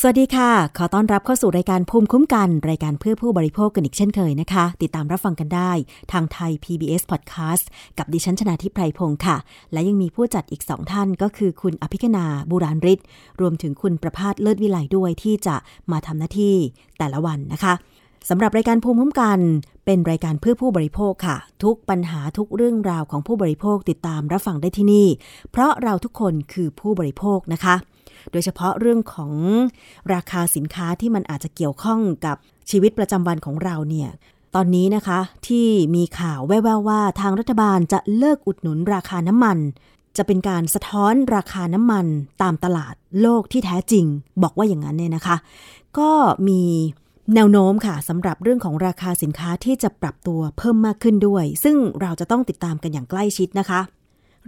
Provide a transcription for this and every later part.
สวัสดีค่ะ ขอต้อนรับเข้าสู่รายการภูมิคุ้มกัน รายการเพื่อผู้บริโภคกันอีกเช่นเคยนะคะ ติดตามรับฟังกันได้ ทางไทย PBS Podcast กับดิฉันชนาทิพไพรพงศ์ค่ะ และยังมีผู้จัดอีกสองท่านก็คือคุณอภิคณาบุราริศรวมถึงคุณประพาสเลิศวิไลด้วยที่จะมาทำหน้าที่แต่ละวันนะคะสำหรับรายการภูมิคุ้มกันเป็นรายการเพื่อผู้บริโภคค่ะ ทุกปัญหาทุกเรื่องราวของผู้บริโภคติดตามรับฟังได้ที่นี่ เพราะเราทุกคนคือผู้บริโภคนะคะ โดยเฉพาะเรื่องของราคาสินค้าที่มันอาจจะเกี่ยวข้องกับชีวิตประจำวันของเราเนี่ยตอนนี้นะคะที่มีข่าวแว่วๆว่าทางรัฐบาลจะเลิกอุดหนุนราคาน้ำมัน จะเป็นการสะท้อนราคาน้ำมันตามตลาดโลกที่แท้จริง บอกว่าอย่างนั้นเนี่ยนะคะ ก็มีแนวโน้มค่ะสำหรับเรื่องของราคาสินค้าที่จะปรับตัวเพิ่มมากขึ้นด้วย ซึ่งเราจะต้องติดตามกันอย่างใกล้ชิดนะคะ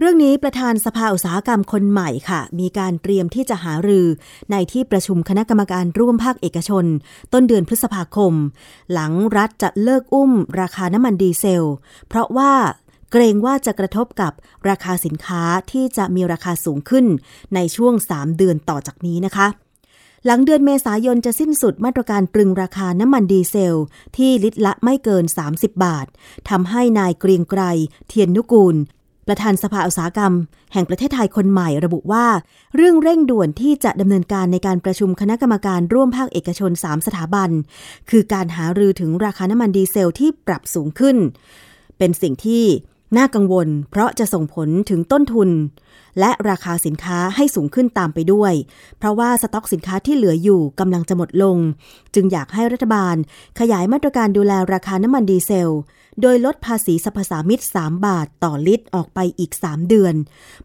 เรื่องนี้ประธานสภาอุตสาหกรรมคนใหม่ค่ะ มีการเตรียมที่จะหารือในที่ประชุมคณะกรรมการร่วมภาคเอกชน ต้นเดือนพฤษภาคม หลังรัฐจะเลิกอุ้ม ราคาน้ำมันดีเซล เพราะว่าเกรงว่าจะกระทบกับราคาสินค้าที่จะมีราคาสูงขึ้นในช่วง 3 เดือนต่อจากนี้นะคะหลังเดือนเมษายนจะสิ้นสุดมาตรการตรึงราคาน้ำมันดีเซล ที่ลิตรละไม่เกิน 30 บาท ทำให้นายเกรียงไกรเทียนนุกูล ประธานสภาอุตสาหกรรม แห่งประเทศไทยคนใหม่ระบุว่า เรื่องเร่งด่วนที่จะดำเนินการในการประชุมคณะกรรมการร่วมภาคเอกชน 3 สถาบัน คือการหารือถึงราคาน้ำมันดีเซลที่ปรับสูงขึ้น เป็นสิ่งที่ น่ากังวล เพราะจะส่งผลถึงต้นทุน และราคาสินค้าให้สูงขึ้นตามไปด้วย เพราะว่าสต็อกสินค้าที่เหลืออยู่กำลังจะหมดลง จึงอยากให้รัฐบาล ขยายมาตรการดูแลราคาน้ำมันดีเซล โดยลดภาษีสรรพสามิต3บาทต่อลิตรออกไปอีก 3 เดือน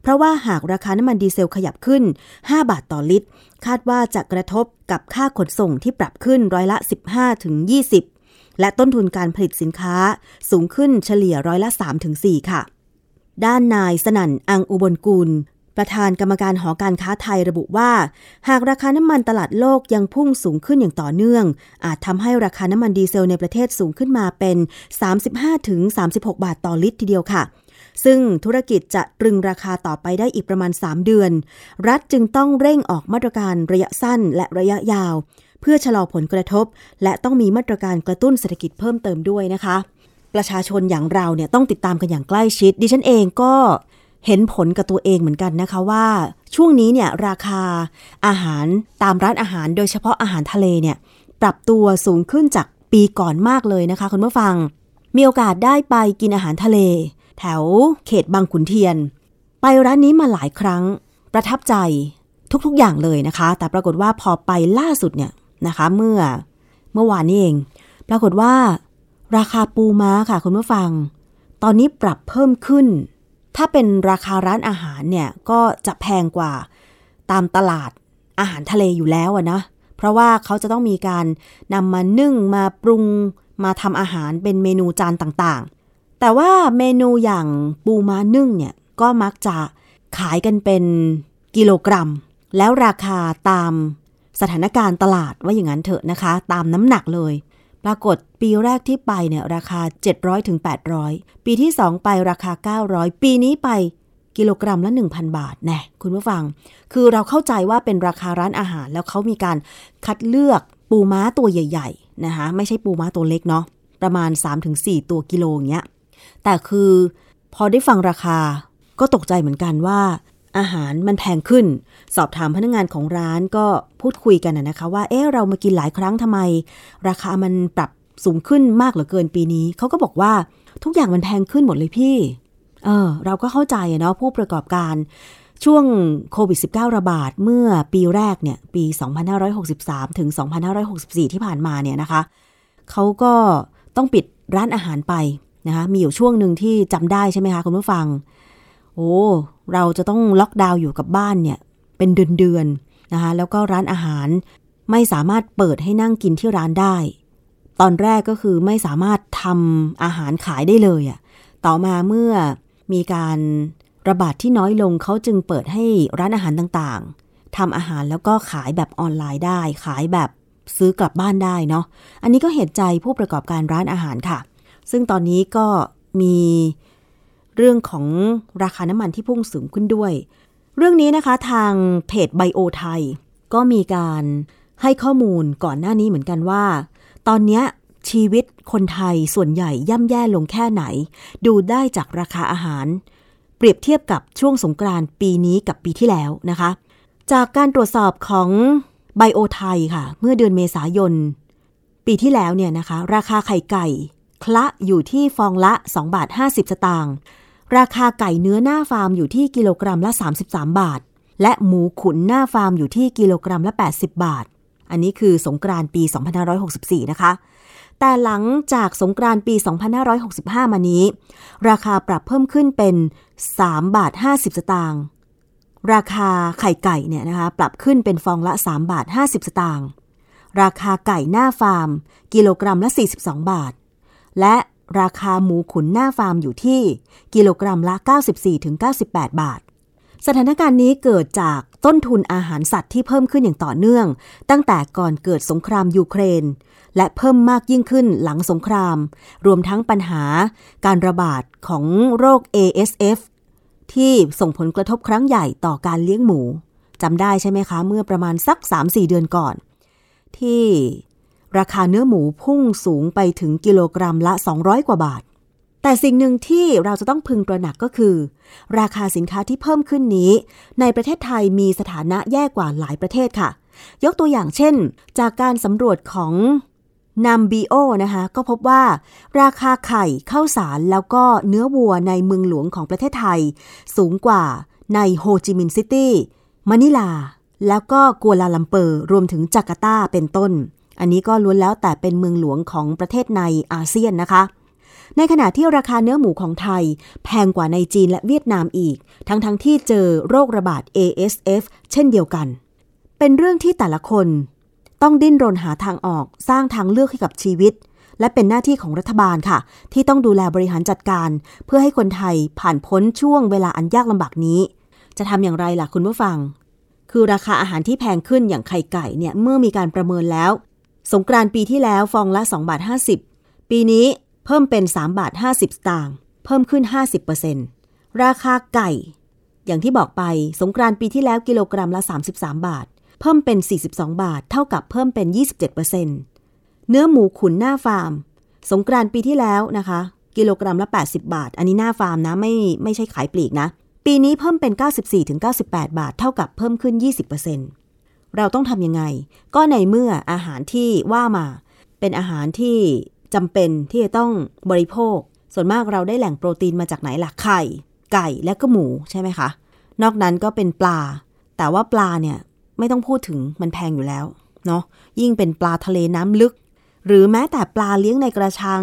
เพราะว่าหากราคาน้ำมันดีเซลขยับขึ้น 5 บาทต่อลิตร คาดว่าจะกระทบกับค่าขนส่งที่ปรับขึ้นร้อยละ 15-20 และต้นทุนการผลิตสินค้าสูงขึ้นเฉลี่ยร้อยละ 3-4 ค่ะ ด้านนายสนั่นอังอุบลกุล ประธานกรรมการหอการค้าไทยระบุว่า หากราคาน้ำมันตลาดโลกยังพุ่งสูงขึ้นอย่างต่อเนื่อง อาจทำให้ราคาน้ำมันดีเซลในประเทศสูงขึ้นมาเป็น 35-36 บาทต่อลิตรทีเดียวค่ะซึ่งธุรกิจจะตรึงราคาต่อไปได้อีกประมาณ 3 เดือน รัฐจึงต้องเร่งออกมาตรการระยะสั้นและระยะยาว เพื่อชะลอผลกระทบ และต้องมีมาตรการกระตุ้นเศรษฐกิจเพิ่มเติมด้วยนะคะ ประชาชนอย่างเราเนี่ยต้องติดตามกันอย่างใกล้ชิด ดิฉันเองก็เห็นผลกับตัวเองเหมือนกันนะคะว่าช่วงนี้เนี่ยราคาอาหารตามร้านอาหารโดยเฉพาะอาหารทะเลเนี่ยปรับตัวสูงขึ้นจากปีก่อนมากเลยนะคะคุณผู้ฟัง มีโอกาสได้ไปกินอาหารทะเล แถวเขตบางขุนเทียน ไปร้านนี้มาหลายครั้ง ประทับใจทุกๆอย่างเลยนะคะ แต่ปรากฏว่าพอไปล่าสุดเนี่ย นะคะเมื่อเมื่อวานนี้เอง ปรากฏว่า ราคาปูม้าค่ะคุณผู้ฟัง ตอนนี้ปรับเพิ่มขึ้น ถ้าเป็นราคาร้านอาหารเนี่ยก็จะแพงกว่าตามตลาดอาหารทะเลอยู่แล้วนะ เพราะว่าเขาจะต้องมีการนำมานึ่งมาปรุงมาทำอาหารเป็นเมนูจานต่างๆ แต่ว่าเมนูอย่างปูม้านึ่งเนี่ยก็มักจะขายกันเป็นกิโลกรัม แล้วราคาตาม สถานการณ์ตลาดว่าอย่างนั้นเถอะนะคะ ตามน้ำหนักเลย ปรากฏปีแรกที่ไปเนี่ยราคา 700ถึง800 ปีที่ 2 ไปราคา 900 ปีนี้ไปกิโลกรัมละ 1,000 บาทแน่คุณผู้ฟัง คือเราเข้าใจว่าเป็นราคาร้านอาหาร แล้วเขามีการคัดเลือกปูม้าตัวใหญ่ ๆ นะคะ ไม่ใช่ปูม้าตัวเล็กเนาะประมาณ 3-4 ตัวกิโลอย่างเงี้ยแต่คือพอได้ฟังราคาก็ตกใจเหมือนกันว่า อาหารมันแพงขึ้น สอบถามพนักงานของร้านก็พูดคุยกันนะคะว่าเอ๊ะเรามากินหลายครั้งทำไม ราคามันปรับสูงขึ้นมากเหลือเกินปีนี้ เขาก็บอกว่าทุกอย่างมันแพงขึ้นหมดเลยพี่ เออ เราก็เข้าใจเนาะผู้ประกอบการช่วงโควิด -19 ระบาดเมื่อปีแรกเนี่ย ปี 2563 ถึง 2564 ที่ผ่านมาเนี่ยนะคะเขาก็ต้องปิดร้านอาหารไปนะคะมีอยู่ช่วงหนึ่งที่จำได้ใช่ไหมคะคุณผู้ฟัง โอ้ เราจะต้องล็อกดาวน์อยู่กับบ้านเนี่ยเป็นเดือนๆนะคะแล้วก็ร้านอาหารไม่สามารถเปิดให้นั่งกินที่ร้านได้ ตอนแรกก็คือไม่สามารถทำอาหารขายได้เลยอะ่ะต่อมาเมื่อมีการระบาดที่น้อยลงเขาจึงเปิดให้ร้านอาหารต่างๆทำอาหารแล้วก็ขายแบบออนไลน์ได้ ขายแบบซื้อกลับบ้านได้เนาะอันนี้ก็เหตุใจผู้ประกอบการร้านอาหารค่ะ ซึ่งตอนนี้ก็มี เรื่องของราคาน้ำมันที่พุ่งสูงขึ้นด้วย เรื่องนี้นะคะทางเพจไบโอไทย ก็มีการให้ข้อมูลก่อนหน้านี้เหมือนกันว่า ตอนนี้ชีวิตคนไทยส่วนใหญ่ย่ำแย่ลงแค่ไหน ดูได้จากราคาอาหาร เปรียบเทียบกับช่วงสงกรานต์ปีนี้กับปีที่แล้วนะคะ จากการตรวจสอบของไบโอไทยค่ะ เมื่อเดือนเมษายน ปีที่แล้วเนี่ยนะคะ ราคาไข่ไก่ คละอยู่ที่ฟองละ 2 บาท 50 สตางค์ ราคาไก่เนื้อหน้าฟาร์มอยู่ที่กิโลกรัมละ 33 บาท และหมูขุนหน้าฟาร์มอยู่ที่กิโลกรัมละ 80 บาท อันนี้คือสงกรานต์ปี 2564 นะคะ แต่หลังจากสงกรานต์ปี 2565 มานี้ ราคาปรับเพิ่มขึ้นเป็น 3 บาท 50 สตางค์ ราคาไข่ไก่เนี่ยนะคะปรับขึ้นเป็นฟองละ 3 บาท 50 สตางค์ ราคาไก่หน้าฟาร์ม กิโลกรัมละ 42 บาท และ ราคาหมูขุนหน้าฟาร์มอยู่ที่กิโลกรัมละ 94-98 บาท สถานการณ์นี้เกิดจากต้นทุนอาหารสัตว์ที่เพิ่มขึ้นอย่างต่อเนื่อง ตั้งแต่ก่อนเกิดสงครามยูเครน และเพิ่มมากยิ่งขึ้นหลังสงคราม รวมทั้งปัญหาการระบาดของโรค ASF ที่ส่งผลกระทบครั้งใหญ่ต่อการเลี้ยงหมูจำได้ใช่ไหมคะ เมื่อประมาณสัก 3-4 เดือนก่อน ที่ ราคาเนื้อหมูพุ่งสูงไปถึงกิโลกรัมละ 200 กว่าบาท แต่สิ่งหนึ่งที่เราจะต้องพึงตระหนักก็คือ ราคาสินค้าที่เพิ่มขึ้นนี้ ในประเทศไทยมีสถานะแย่กว่าหลายประเทศค่ะ ยกตัวอย่างเช่น จากการสำรวจของ Numbeo นะคะก็พบว่า ราคาไข่ข้าวสารแล้วก็เนื้อวัวในเมืองหลวงของประเทศไทย สูงกว่าในโฮจิมินห์ซิตี้มะนิลา แล้วก็กัวลาลัมเปอร์ รวมถึงจาการ์ตาเป็นต้น อันนี้ก็ล้วนแล้วแต่เป็นเมืองหลวงของประเทศในอาเซียนนะคะ ในขณะที่ราคาเนื้อหมูของไทย แพงกว่าในจีนและเวียดนามอีก ทั้งๆทที่เจอโรคระบาด ASF เช่นเดียวกัน เป็นเรื่องที่แต่ละคนต้องดิ้นรนหาทางออกสร้างทางเลือกให้กับชีวิต และเป็นหน้าที่ของรัฐบาลค่ะ ที่ต้องดูแลบริหารจัดการ เพื่อให้คนไทยผ่านพ้นช่วงเวลาอันยากลำบากนี้ จะทำอย่างไรล่ะคุณผู้ฟัง คือราคาอาหารที่แพงขึ้นอย่างไข่ไก่เนี่ยเมื่อมีการประเมินแล้ว สงกรานต์ปีที่แล้วฟองละ2บาท50 ปีนี้เพิ่มเป็น3บาท50 สตางค์เพิ่มขึ้น 50%ราคาไก่ อย่างที่บอกไปสงกรานต์ปีที่แล้วกิโลกรัมละ 33 บาท เพิ่มเป็น 42 บาท เท่ากับเพิ่มเป็น 27%เนื้อหมูขุนหน้าฟาร์ม สงกรานต์ปีที่แล้วนะคะ กิโลกรัมละ 80 บาท อันนี้หน้าฟาร์มนะไม่ไม่ใช่ขายปลีกนะ ปีนี้เพิ่มเป็น 94-98 บาท เท่ากับเพิ่มขึ้น 20% เราต้องทำยังไง ก็ในเมื่ออาหารที่ว่ามา เป็นอาหารที่จำเป็นที่จะต้องบริโภค ส่วนมากเราได้แหล่งโปรตีนมาจากไหนล่ะไข่ ไก่และก็หมูใช่ไหมคะ นอกนั้นก็เป็นปลา แต่ว่าปลาเนี่ยไม่ต้องพูดถึงมันแพงอยู่แล้วเนาะยิ่งเป็นปลาทะเลน้ำลึก หรือแม้แต่ปลาเลี้ยงในกระชัง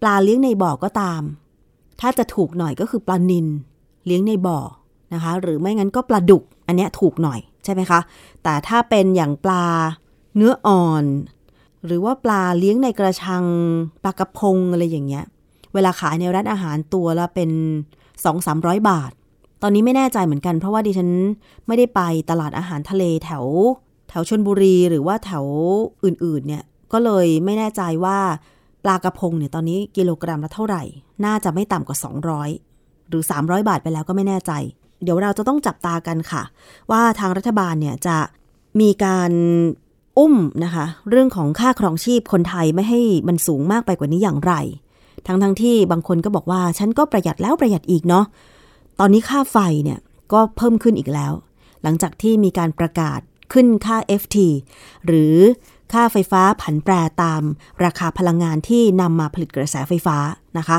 ปลาเลี้ยงในบ่อก็ตาม ถ้าจะถูกหน่อยก็คือปลานิลเลี้ยงในบ่อนะคะ หรือไม่งั้นก็ปลาดุก อันเนี้ยถูกหน่อย ใช่ไหมคะ แต่ถ้าเป็นอย่างปลาเนื้ออ่อน หรือว่าปลาเลี้ยงในกระชังปลากระพงอะไรอย่างเงี้ย เวลาขายในร้านอาหารตัวละเป็น 2-300 บาท ตอนนี้ไม่แน่ใจเหมือนกันเพราะว่าดิฉันไม่ได้ไปตลาดอาหารทะเลแถว แถวชนบุรีหรือว่าแถวอื่นๆเนี่ยก็เลยไม่แน่ใจว่าปลากระพงเนี่ยตอนนี้กิโลกรัมละเท่าไหร่ น่าจะไม่ต่ำกว่า 200 หรือ 300 บาทไปแล้วก็ไม่แน่ใจ เดี๋ยวเราจะต้องจับตากันค่ะ ว่าทางรัฐบาลเนี่ยจะมีการอุ้มนะคะ เรื่องของค่าครองชีพคนไทยไม่ให้มันสูงมากไปกว่านี้อย่างไร ทั้งทั้งที่บางคนก็บอกว่า ฉันก็ประหยัดแล้วประหยัดอีกเนาะตอนนี้ค่าไฟเนี่ยก็เพิ่มขึ้นอีกแล้ว หลังจากที่มีการประกาศขึ้นค่า FT หรือค่าไฟฟ้าผันแปรตามราคาพลังงานที่นำมาผลิตกระแสไฟฟ้านะคะ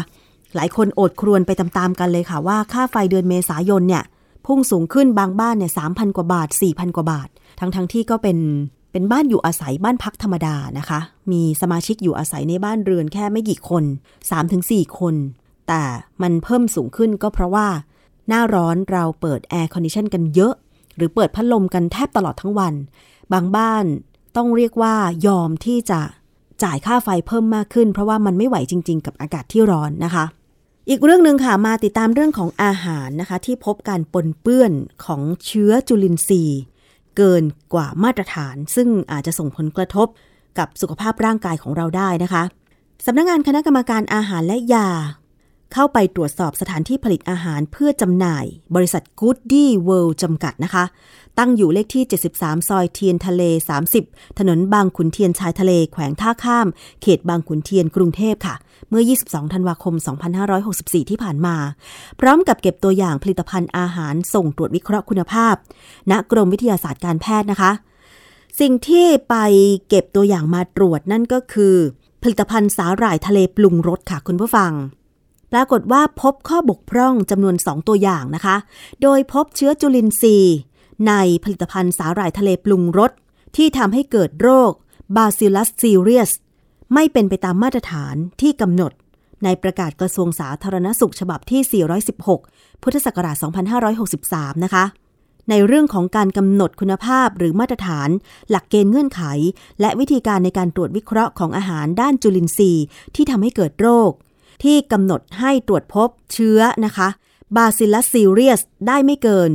หลายคนโอดครวญไปตามๆกันเลยค่ะว่าค่าไฟเดือนเมษายนเนี่ยพุ่งสูงขึ้นบางบ้านเนี่ยสามพันกว่าบาท4,000กว่าบาท ทั้งๆทที่ก็เป็นเป็นบ้านอยู่อาศัยบ้านพักธรรมดานะคะ มีสมาชิกอยู่อาศัยในบ้านเรือนแค่ไม่กี่คน 3-4 คน แต่มันเพิ่มสูงขึ้นก็เพราะว่า หน้าร้อนเราเปิด air condition กันเยอะ หรือเปิดพัดลมกันแทบตลอดทั้งวัน บางบ้านต้องเรียกว่ายอมที่จะ จ่ายค่าไฟเพิ่มมากขึ้น เพราะว่ามันไม่ไหวจริง ๆ กับอากาศที่ร้อนนะคะ อีกเรื่องหนึ่งค่ะมาติดตามเรื่องของอาหารนะคะ ที่พบการปนเปื้อนของเชื้อจุลินทรีย์ เกินกว่ามาตรฐาน ซึ่งอาจจะส่งผลกระทบกับสุขภาพร่างกายของเราได้นะคะสำนักงงานคณะกรรมการอาหารและยา เข้าไปตรวจสอบสถานที่ผลิตอาหารเพื่อจำหน่าย บริษัท Goody World จำกัดนะคะ ตั้งอยู่เลขที่ 73 ซอยเทียนทะเล 30 ถนนบางขุนเทียนชายทะเลแขวงท่าข้าม เขตบางขุนเทียนกรุงเทพค่ะ เมื่อ 22 ธันวาคม 2564 ที่ผ่านมา พร้อมกับเก็บตัวอย่างผลิตภัณฑ์อาหารส่งตรวจวิเคราะห์คุณภาพ ณกรมวิทยาศาสตร์การแพทย์นะคะ สิ่งที่ไปเก็บตัวอย่างมาตรวจนั่นก็คือ ผลิตภัณฑ์สาหร่ายทะเลปรุงรสค่ะคุณผู้ฟังปรากฏว่าพบข้อบกพร่องจำนวน 2 ตัวอย่างนะคะ โดยพบเชื้อจุลินทรีย์ ในผลิตภัณฑ์สาหร่ายทะเลปรุงรสที่ทำให้เกิดโรค Bacillus cereus ไม่เป็นไปตามมาตรฐานที่กำหนด ในประกาศกระทรวงสาธารณสุขฉบับที่ 416 พุทธศักราช 2563 นะคะ ในเรื่องของการกำหนดคุณภาพหรือมาตรฐาน หลักเกณฑ์เงื่อนไข และวิธีการในการตรวจวิเคราะห์ของอาหารด้านจุลินทรีย์ ที่ทำให้เกิดโรค ที่กำหนดให้ตรวจพบเชื้อนะคะ Bacillus cereus ได้ไม่เกิน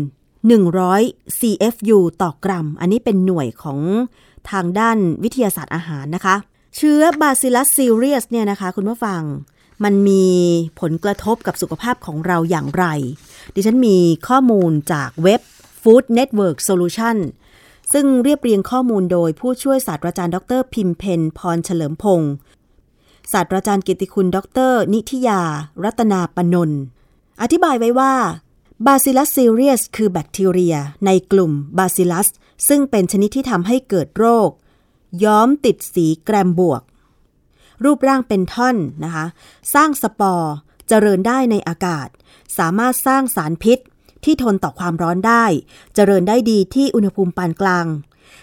100 CFU ต่อกรัม อันนี้เป็นหน่วยของทางด้านวิทยาศาสตร์อาหารนะคะ เชื้อ Bacillus cereus เนี่ยนะคะ คุณผู้ฟัง มันมีผลกระทบกับสุขภาพของเราอย่างไร ดิฉันมีข้อมูลจากเว็บ Food Network Solution ซึ่งเรียบเรียงข้อมูลโดยผู้ช่วยศาสตราจารย์ดร พิมพ์เพ็ญ พรเฉลิมพงศ์ศาสตราจารย์เกียรติคุณดร นิธิยา รัตนาปนนท์อธิบายไว้ว่า Bacillus cereus คือแบคทีเรียในกลุ่ม Bacillus ซึ่งเป็นชนิดที่ทำให้เกิดโรค ย้อมติดสีแกรมบวก รูปร่างเป็นท่อนนะคะ สร้างสปอร์เจริญได้ในอากาศ สามารถสร้างสารพิษที่ทนต่อความร้อนได้ เจริญได้ดีที่อุณหภูมิปานกลาง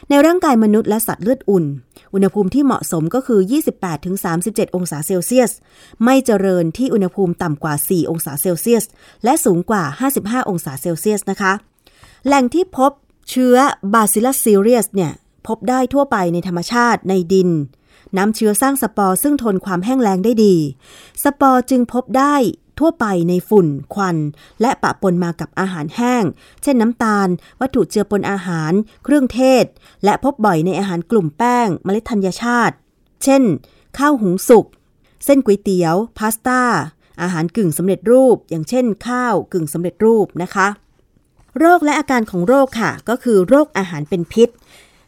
ในร่างกายมนุษย์และสัตว์เลือดอุ่น อุณหภูมิที่เหมาะสมก็คือ 28-37 องศาเซลเซียส ไม่เจริญที่อุณหภูมิต่ำกว่า 4 องศาเซลเซียส และสูงกว่า 55 องศาเซลเซียสนะคะ แหล่งที่พบเชื้อ Bacillus cereus เนี่ย พบได้ทั่วไปในธรรมชาติในดิน น้ำเชื้อสร้างสปอร์ซึ่งทนความแห้งแล้งได้ดี สปอร์จึงพบได้ ทั่วไปในฝุ่น ควัน และปะปนมากับอาหารแห้ง เช่นน้ำตาล วัตถุเจือปนอาหาร เครื่องเทศ และพบบ่อยในอาหารกลุ่มแป้ง เมล็ดธัญชาติ เช่น ข้าวหุงสุก เส้นก๋วยเตี๋ยว พาสต้า อาหารกึ่งสำเร็จรูป อย่างเช่น ข้าวกึ่งสำเร็จรูปนะคะ โรคและอาการของโรคค่ะ ก็คือโรคอาหารเป็นพิษ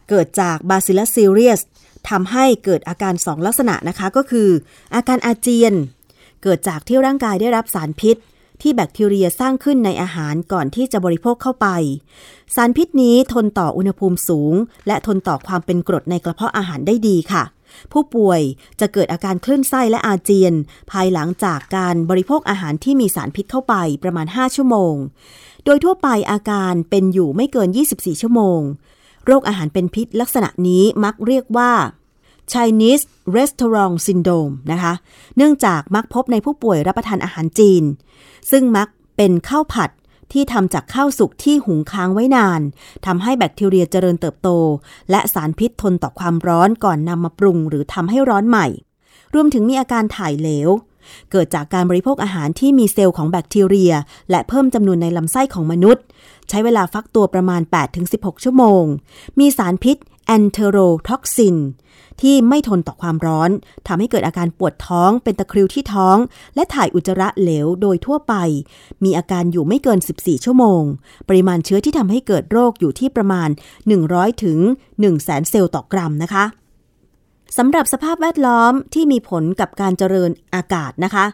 เกิดจาก Bacillus cereus ทำให้เกิดอาการสองลักษณะนะคะก็คือ อาการอาเจียน เกิดจากที่ร่างกายได้รับสารพิษ ที่แบคทีเรียสร้างขึ้นในอาหารก่อนที่จะบริโภคเข้าไป สารพิษนี้ทนต่ออุณหภูมิสูง และทนต่อความเป็นกรดในกระเพาะอาหารได้ดีค่ะผู้ป่วยจะเกิดอาการคลื่นไส้และอาเจียน ภายหลังจากการบริโภคอาหารที่มีสารพิษเข้าไปประมาณ 5 ชั่วโมง โดยทั่วไปอาการเป็นอยู่ไม่เกิน 24 ชั่วโมง โรคอาหารเป็นพิษลักษณะนี้มักเรียกว่า Chinese Restaurant Syndrome นะคะ เนื่องจากมักพบในผู้ป่วยรับประทานอาหารจีน ซึ่งมักเป็นข้าวผัดที่ทำจากข้าวสุกที่หุงค้างไว้นานทำให้แบคทีเรียเจริญเติบโต และสารพิษทนต่อความร้อนก่อนนำมาปรุงหรือทำให้ร้อนใหม่ รวมถึงมีอาการถ่ายเหลว เกิดจากการบริโภคอาหารที่มีเซลล์ของแบคทีเรีย และเพิ่มจำนวนในลำไส้ของมนุษย์ ใช้เวลาฟักตัวประมาณ 8-16 ชั่วโมง มีสารพิษ enterotoxin ที่ไม่ทนต่อความร้อนทำให้เกิดอาการปวดท้องเป็นตะคริวที่ท้อง และถ่ายอุจจาระเหลวโดยทั่วไป มีอาการอยู่ไม่เกิน 14 ชั่วโมง ปริมาณเชื้อที่ทำให้เกิดโรคอยู่ที่ประมาณ 100ถึง100,000เซลล์ต่อกรัมนะคะ สำหรับสภาพแวดล้อมที่มีผลกับการเจริญอากาศนะคะ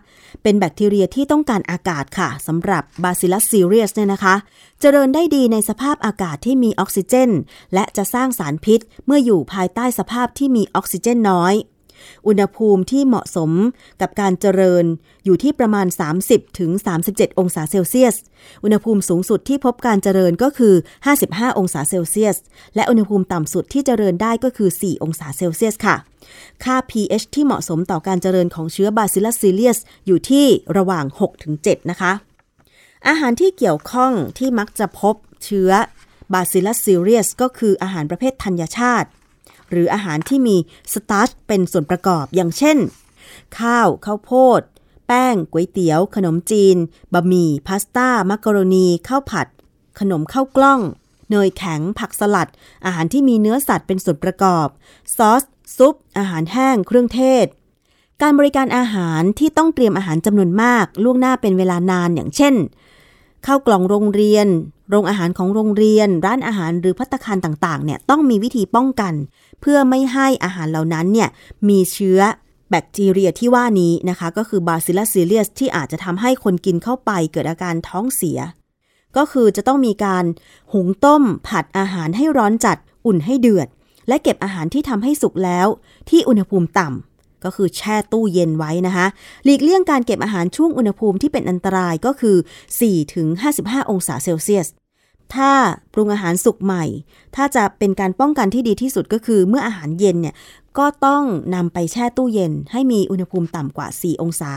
เป็นแบคทีเรียที่ต้องการอากาศค่ะสำหรับ Bacillus cereus เนี่ยนะคะ เจริญได้ดีในสภาพอากาศที่มีออกซิเจน และจะสร้างสารพิษเมื่ออยู่ภายใต้สภาพที่มีออกซิเจนน้อย อุณหภูมิที่เหมาะสมกับการเจริญอยู่ที่ประมาณ 30ถึง37 องศาเซลเซียส อุณหภูมิสูงสุดที่พบการเจริญก็คือ 55 องศาเซลเซียส และอุณหภูมิต่ำสุดที่เจริญได้ก็คือ 4 องศาเซลเซียสค่ะ ค่า pH ที่เหมาะสมต่อการเจริญของเชื้อ Bacillus cereus อยู่ที่ระหว่าง 6-7 นะคะ อาหารที่เกี่ยวข้องที่มักจะพบเชื้อ Bacillus cereus ก็คืออาหารประเภทธัญชาติ หรืออาหารที่มีสตาร์ชเป็นส่วนประกอบอย่างเช่น ข้าวข้าวโพด แป้งก๋วยเตี๋ยว ขนมจีนบะหมี่พาสต้ามักกะโรนีข้าวผัด ขนมข้าวกล้อง เนยแข็ง ผักสลัด อาหารที่มีเนื้อสัตว์เป็นส่วนประกอบ ซอส ซุป อาหารแห้ง เครื่องเทศ การบริการอาหารที่ต้องเตรียมอาหารจำนวนมาก ล่วงหน้าเป็นเวลานานอย่างเช่นข้าวกล่องโรงเรียน โรงอาหารของโรงเรียน ร้านอาหารหรือพัตคารต่างๆ เนี่ยต้องมีวิธีป้องกัน เพื่อไม่ให้อาหารเหล่านั้นเนี่ยมีเชื้อแบคทีเรียที่ว่านี้นะคะ ก็คือบาซิลัสซีเรียสที่อาจจะทำให้คนกินเข้าไปเกิดอาการท้องเสีย ก็คือจะต้องมีการหุงต้ม ผัดอาหารให้ร้อนจัด อุ่นให้เดือด และเก็บอาหารที่ทำให้สุกแล้ว ที่อุณหภูมิต่ำ ก็คือแช่ตู้เย็นไว้นะคะหลีกเลี่ยงการเก็บอาหารช่วงอุณหภูมิที่เป็นอันตรายก็คือ 4-55 องศาเซลเซียส ถ้าปรุงอาหารสุกใหม่ ถ้าจะเป็นการป้องกันที่ดีที่สุดก็คือเมื่ออาหารเย็นเนี่ยก็ต้องนำไปแช่ตู้เย็น ให้มีอุณหภูมิต่ำกว่า 4 องศา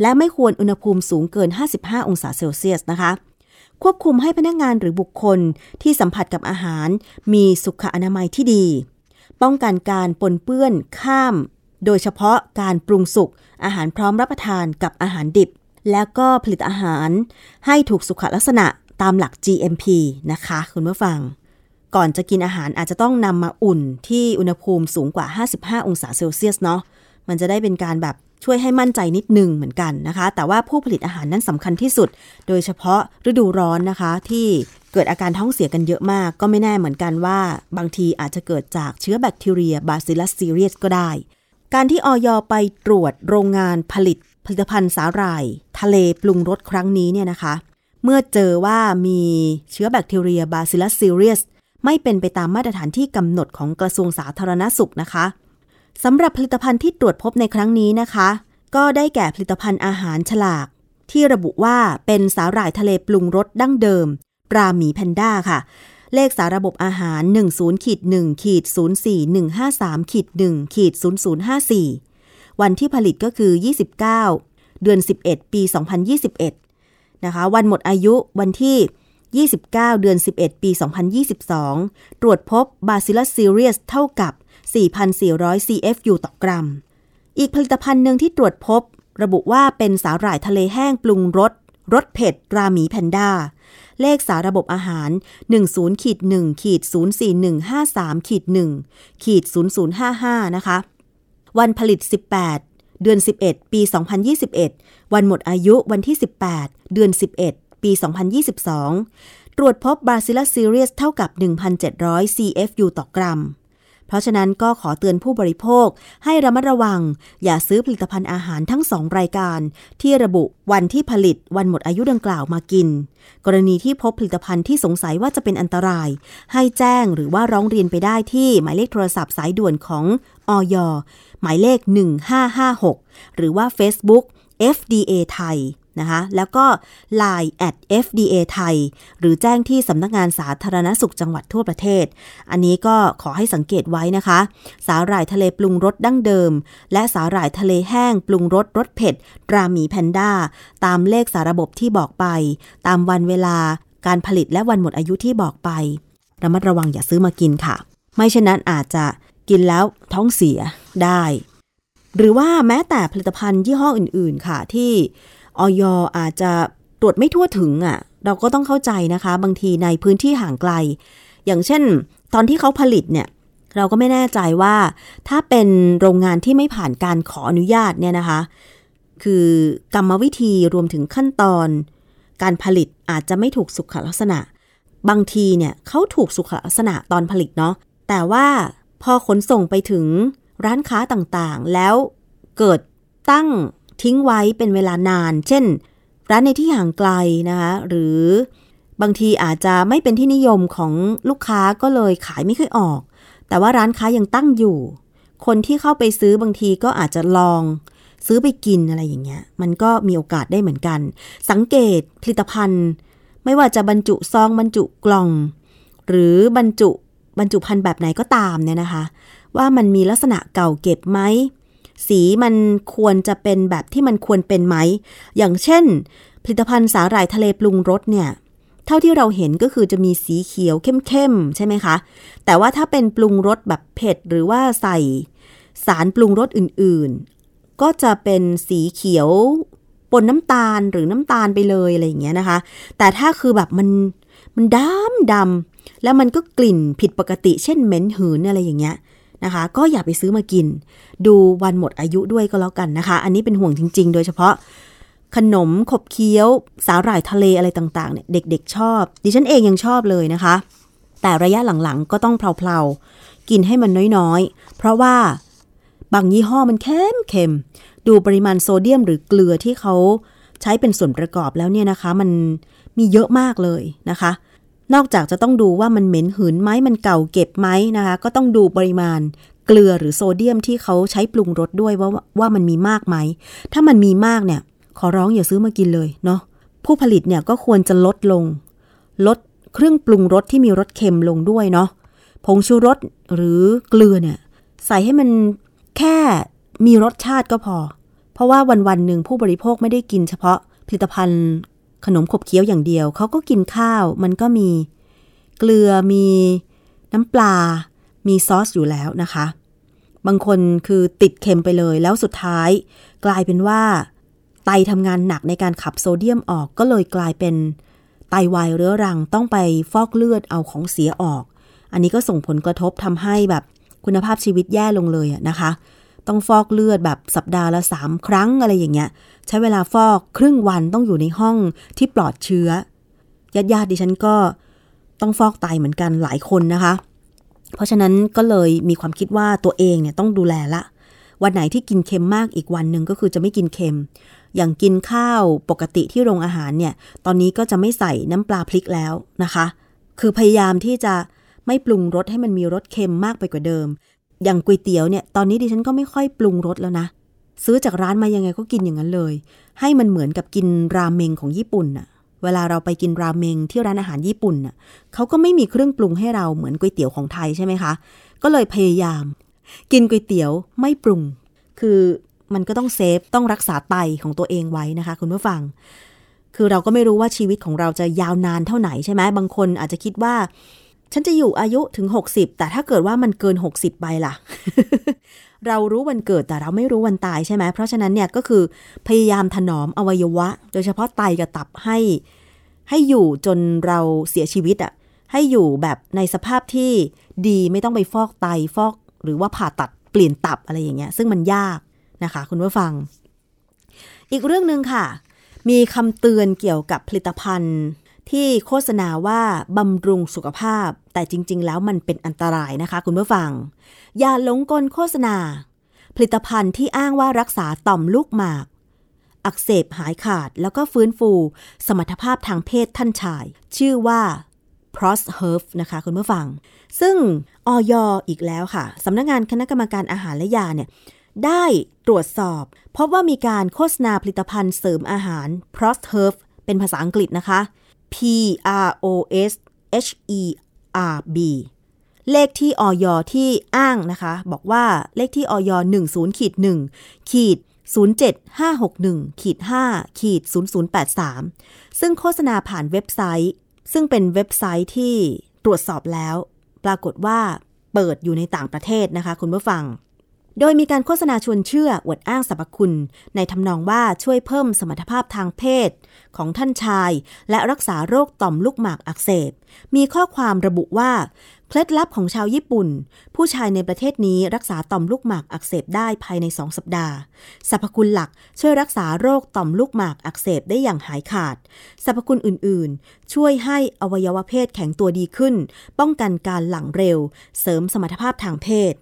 และไม่ควรอุณหภูมิสูงเกิน 55 องศาเซลเซียสนะคะควบคุมให้พนักงานหรือบุคคลที่สัมผัสกับอาหาร มีสุขอนามัยที่ดี ป้องกันการปนเปื้อนข้าม โดยเฉพาะการปรุงสุกอาหารพร้อมรับประทานกับอาหารดิบ แล้วก็ผลิตอาหารให้ถูกสุขลักษณะตามหลัก GMP นะคะ คุณผู้ฟัง ก่อนจะกินอาหารอาจจะต้องนำมาอุ่นที่อุณหภูมิสูงกว่า 55 องศาเซลเซียสเนาะมันจะได้เป็นการแบบช่วยให้มั่นใจนิดหนึ่งเหมือนกันนะคะ แต่ว่าผู้ผลิตอาหารนั้นสำคัญที่สุด โดยเฉพาะฤดูร้อนนะคะ ที่เกิดอาการท้องเสียกันเยอะมาก ก็ไม่แน่เหมือนกันว่า บางทีอาจจะเกิดจากเชื้อแบคทีเรีย Bacillus cereus ก็ได้ การที่อย.ไปตรวจโรงงานผลิตผลิตภัณฑ์สาหร่าย ทะเลปรุงรสครั้งนี้เนี่ยนะคะ เมื่อเจอว่ามีเชื้อแบคทีเรียบาซิลัสซีเรียสไม่เป็นไปตามมาตรฐานที่กำหนดของกระทรวงสาธารณสุขนะคะสำหรับผลิตภัณฑ์ที่ตรวจพบในครั้งนี้นะคะ ก็ได้แก่ผลิตภัณฑ์อาหารฉลาก ที่ระบุว่าเป็นสาหร่ายทะเลปรุงรสดั้งเดิมปราหมีแพนด้าค่ะ เลขสาระบบอาหาร 10ขีด1ขีด04153ขีด1ขีด0054 วันที่ผลิตก็คือ 29 เดือน 11 ปี 2021 นะคะ วันหมดอายุวันที่ 29 เดือน 11 ปี 2022 ตรวจพบ Bacillus cereus เท่ากับ 4,400 CFU ต่อกรัม อีกผลิตภัณฑ์หนึ่งที่ตรวจพบ ระบุว่าเป็นสาหร่ายทะเลแห้งปรุงรสรสเผ็ดรามีแพนด้า เลขสารบบอาหาร 10ขีด1ขีด04153ขีด1ขีด0055 นะคะ วันผลิต 18 เดือน 11 ปี 2021 วันหมดอายุวันที่ 18 เดือน 11 ปี 2022 ตรวจพบบาซิลัสซีเรียสเท่ากับ 1,700 CFU ต่อกรัม เพราะฉะนั้นก็ขอเตือนผู้บริโภค ให้ระมัดระวัง อย่าซื้อผลิตภัณฑ์อาหารทั้งสองรายการ ที่ระบุวันที่ผลิตวันหมดอายุดังกล่าวมากิน กรณีที่พบผลิตภัณฑ์ที่สงสัยว่าจะเป็นอันตราย ให้แจ้งหรือว่าร้องเรียนไปได้ที่หมายเลขโทรศัพท์สายด่วนของอยหมายเลข 1556 หรือว่า Facebook FDA ไทย นะคะแล้วก็ Line at FDA ไทยหรือแจ้งที่สำนักงานสาธารณสุขจังหวัดทั่วประเทศ อันนี้ก็ขอให้สังเกตไว้นะคะ สาหร่ายทะเลปรุงรสดั้งเดิม และสาหร่ายทะเลแห้ง ปรุงรสรสเผ็ดรามีแพนด้า ตามเลขสาระบบที่บอกไป ตามวันเวลาการผลิตและวันหมดอายุที่บอกไประมัดระวังอย่าซื้อมากินค่ะ ไม่เช่นนั้นอาจจะกินแล้วท้องเสียได้ หรือว่าแม้แต่ผลิตภัณฑ์ยี่ห้ออื่น ๆ ค่ะที่ ออยอาจจะตรวจไม่ทั่วถึงอะ่ะ เราก็ต้องเข้าใจนะคะ บางทีในพื้นที่ห่างไกล อย่างเช่น ตอนที่เขาผลิตเนี่ย เราก็ไม่แน่ใจว่า ถ้าเป็นโรงงานที่ไม่ผ่านการขออนุญาตเนี่ยนะคะ คือกรรมวิธีรวมถึงขั้นตอน การผลิตอาจจะไม่ถูกสุขลักษณะ บางทีเนี่ยเขาถูกสุขลักษณะตอนผลิตเนาะแต่ว่าพอขนส่งไปถึงร้านค้าต่างๆ แล้วเกิดตั้ง ทิ้งไว้เป็นเวลานาน เช่น ร้านในที่ห่างไกลนะคะหรือบางทีอาจจะไม่เป็นที่นิยมของลูกค้าก็เลยขายไม่ค่อยออก แต่ว่าร้านค้ายังตั้งอยู่ คนที่เข้าไปซื้อบางทีก็อาจจะลองซื้อไปกินอะไรอย่างเงี้ย มันก็มีโอกาสได้เหมือนกัน สังเกตผลิตภัณฑ์ ไม่ว่าจะบรรจุซองบรรจุกล่อง หรือบรรจุบรรจุภัณฑ์แบบไหนก็ตามเนี่ยนะคะ ว่ามันมีลักษณะเก่าเก็บไหม สีมันควรจะเป็นแบบที่มันควรเป็นไหม อย่างเช่น ผลิตภัณฑ์สาหร่ายทะเลปรุงรสเนี่ย เท่าที่เราเห็นก็คือจะมีสีเขียวเข้มๆใช่ไหมคะ แต่ว่าถ้าเป็นปรุงรสแบบเผ็ดหรือว่าใส่สารปรุงรสอื่นๆ ก็จะเป็นสีเขียวปนน้ำตาลหรือน้ำตาลไปเลยอะไรอย่างเงี้ยนะคะ แต่ถ้าคือแบบมันมันดำดำแล้วมันก็กลิ่นผิดปกติเช่นเหม็นหืนอะไรอย่างเงี้ย นะคะ ก็อย่าไปซื้อมากิน ดูวันหมดอายุด้วยก็แล้วกันนะคะ อันนี้เป็นห่วงจริง ๆ โดยเฉพาะ ขนมขบเคี้ยว สาหร่ายทะเลอะไรต่างๆเนี่ยเด็ก ๆ ชอบ ดิฉันเองยังชอบเลยนะคะ แต่ระยะหลังๆก็ต้องเพลาๆกินให้มันน้อยๆ เพราะว่าบางยี่ห้อมันเค็มเค็มดูปริมาณโซเดียมหรือเกลือที่เขาใช้เป็นส่วนประกอบแล้วเนี่ยนะคะ มันมีเยอะมากเลยนะคะ นอกจากจะต้องดูว่ามันเหม็นหืนไหมมันเก่าเก็บไหมนะคะ ก็ต้องดูปริมาณเกลือหรือโซเดียมที่เขาใช้ปรุงรสด้วยว่าว่ามันมีมากไหม ถ้ามันมีมากเนี่ย ขอร้องอย่าซื้อมากินเลยเนาะผู้ผลิตเนี่ยก็ควรจะลดลง ลดเครื่องปรุงรสที่มีรสเค็มลงด้วยเนาะผงชูรสหรือเกลือเนี่ย ใส่ให้มันแค่มีรสชาติก็พอ เพราะว่าวันวันหนึ่งผู้บริโภคไม่ได้กินเฉพาะผลิตภัณฑ์ ขนมขบเคี้ยวอย่างเดียว เขาก็กินข้าว มันก็มีเกลือมีน้ำปลา มีซอสอยู่แล้วนะคะ บางคนคือติดเค็มไปเลยแล้วสุดท้าย กลายเป็นว่า ไตทำงานหนักในการขับโซเดียมออกก็เลยกลายเป็น ไตวายเรื้อรังต้องไปฟอกเลือดเอาของเสียออก อันนี้ก็ส่งผลกระทบทำให้แบบคุณภาพชีวิตแย่ลงเลยนะคะ ต้องฟอกเลือดแบบสัปดาห์ละสามครั้งอะไรอย่างเงี้ย ใช้เวลาฟอกครึ่งวันต้องอยู่ในห้องที่ปลอดเชื้อญาติญาติดิฉันก็ต้องฟอกไตเหมือนกันหลายคนนะคะ เพราะฉะนั้นก็เลยมีความคิดว่าตัวเองเนี่ยต้องดูแลละ วันไหนที่กินเค็มมากอีกวันหนึ่งก็คือจะไม่กินเค็ม อย่างกินข้าวปกติที่โรงอาหารเนี่ย ตอนนี้ก็จะไม่ใส่น้ำปลาพริกแล้วนะคะ คือพยายามที่จะไม่ปรุงรสให้มันมีรสเค็มมากไปกว่าเดิม อย่างก๋วยเตี๋ยวเนี่ยตอนนี้ดิฉันก็ไม่ค่อยปรุงรสแล้วนะ ซื้อจากร้านมายังไงก็กินอย่างนั้นเลย ให้มันเหมือนกับกินราเมงของญี่ปุ่นน่ะ เวลาเราไปกินราเมงที่ร้านอาหารญี่ปุ่นน่ะเขาก็ไม่มีเครื่องปรุงให้เราเหมือนก๋วยเตี๋ยวของไทยใช่ไหมคะ ก็เลยพยายาม กินก๋วยเตี๋ยวไม่ปรุง คือมันก็ต้องเซฟต้องรักษาไตของตัวเองไว้นะคะ คุณผู้ฟัง คือเราก็ไม่รู้ว่าชีวิตของเราจะยาวนานเท่าไหนใช่ไหมบางคนอาจจะคิดว่า ฉันจะอยู่อายุถึง 60 แต่ถ้าเกิดว่ามันเกิน 60 ไปล่ะ เรารู้วันเกิดแต่เราไม่รู้วันตายใช่ไหม เพราะฉะนั้นเนี่ยก็คือพยายามถนอมอวัยวะ โดยเฉพาะไตกับตับให้ ให้อยู่จนเราเสียชีวิตอะ่ะ ให้อยู่แบบในสภาพที่ดีไม่ต้องไปฟอกไตฟอก หรือว่าผ่าตัดเปลี่ยนตับอะไรอย่างเงี้ย ซึ่งมันยากนะคะ คุณผู้ฟัง อีกเรื่องหนึ่งค่ะ มีคำเตือนเกี่ยวกับผลิตภัณฑ์ ที่โฆษณาว่าบำรุงสุขภาพ แต่จริง ๆ แล้วมันเป็นอันตรายนะคะ คุณผู้ฟัง อย่าหลงกลโฆษณา ผลิตภัณฑ์ที่อ้างว่ารักษาต่อมลูกหมาก อักเสบหายขาดแล้วก็ฟื้นฟู สมรรถภาพทางเพศท่านชาย ชื่อว่า p r o s h e r f นะคะ คุณผู้ฟัง ซึ่งออยอีกแล้วค่ะสำนักงงานคณะกรรมการอาหารและยาเนี่ยได้ตรวจสอบ พบว่ามีการโฆษณาผลิตภัณฑ์เสริมอาหาร p r o s h e r f เป็นภาษาอังกฤษนะคะ P R O S H E R B เลขที่ออยที่อ้างนะคะ บอกว่าเลขที่ออย10ขีด1ขีด07561ขีด5ขีด0083 ซึ่งโฆษณาผ่านเว็บไซต์ ซึ่งเป็นเว็บไซต์ที่ตรวจสอบแล้ว ปรากฏว่าเปิดอยู่ในต่างประเทศนะคะ คุณผู้ฟัง โดยมีการโฆษณาชวนเชื่ออวดอ้างสรรพคุณ ในทำนองว่าช่วยเพิ่มสมรรถภาพทางเพศ ของท่านชาย และรักษาโรคต่อมลูกหมากอักเสบ มีข้อความระบุว่า เคล็ดลับของชาวญี่ปุ่น ผู้ชายในประเทศนี้รักษาต่อมลูกหมากอักเสบได้ภายใน2สัปดาห์สรรพคุณหลักช่วยรักษาโรคต่อมลูกหมากอักเสบได้อย่างหายขาดสรรพคุณอื่นๆ ช่วยให้อวัยวะเพศแข็งตัวดีขึ้น ป้องกันการหลั่งเร็ว เสริมสมรรถภาพทางเพศ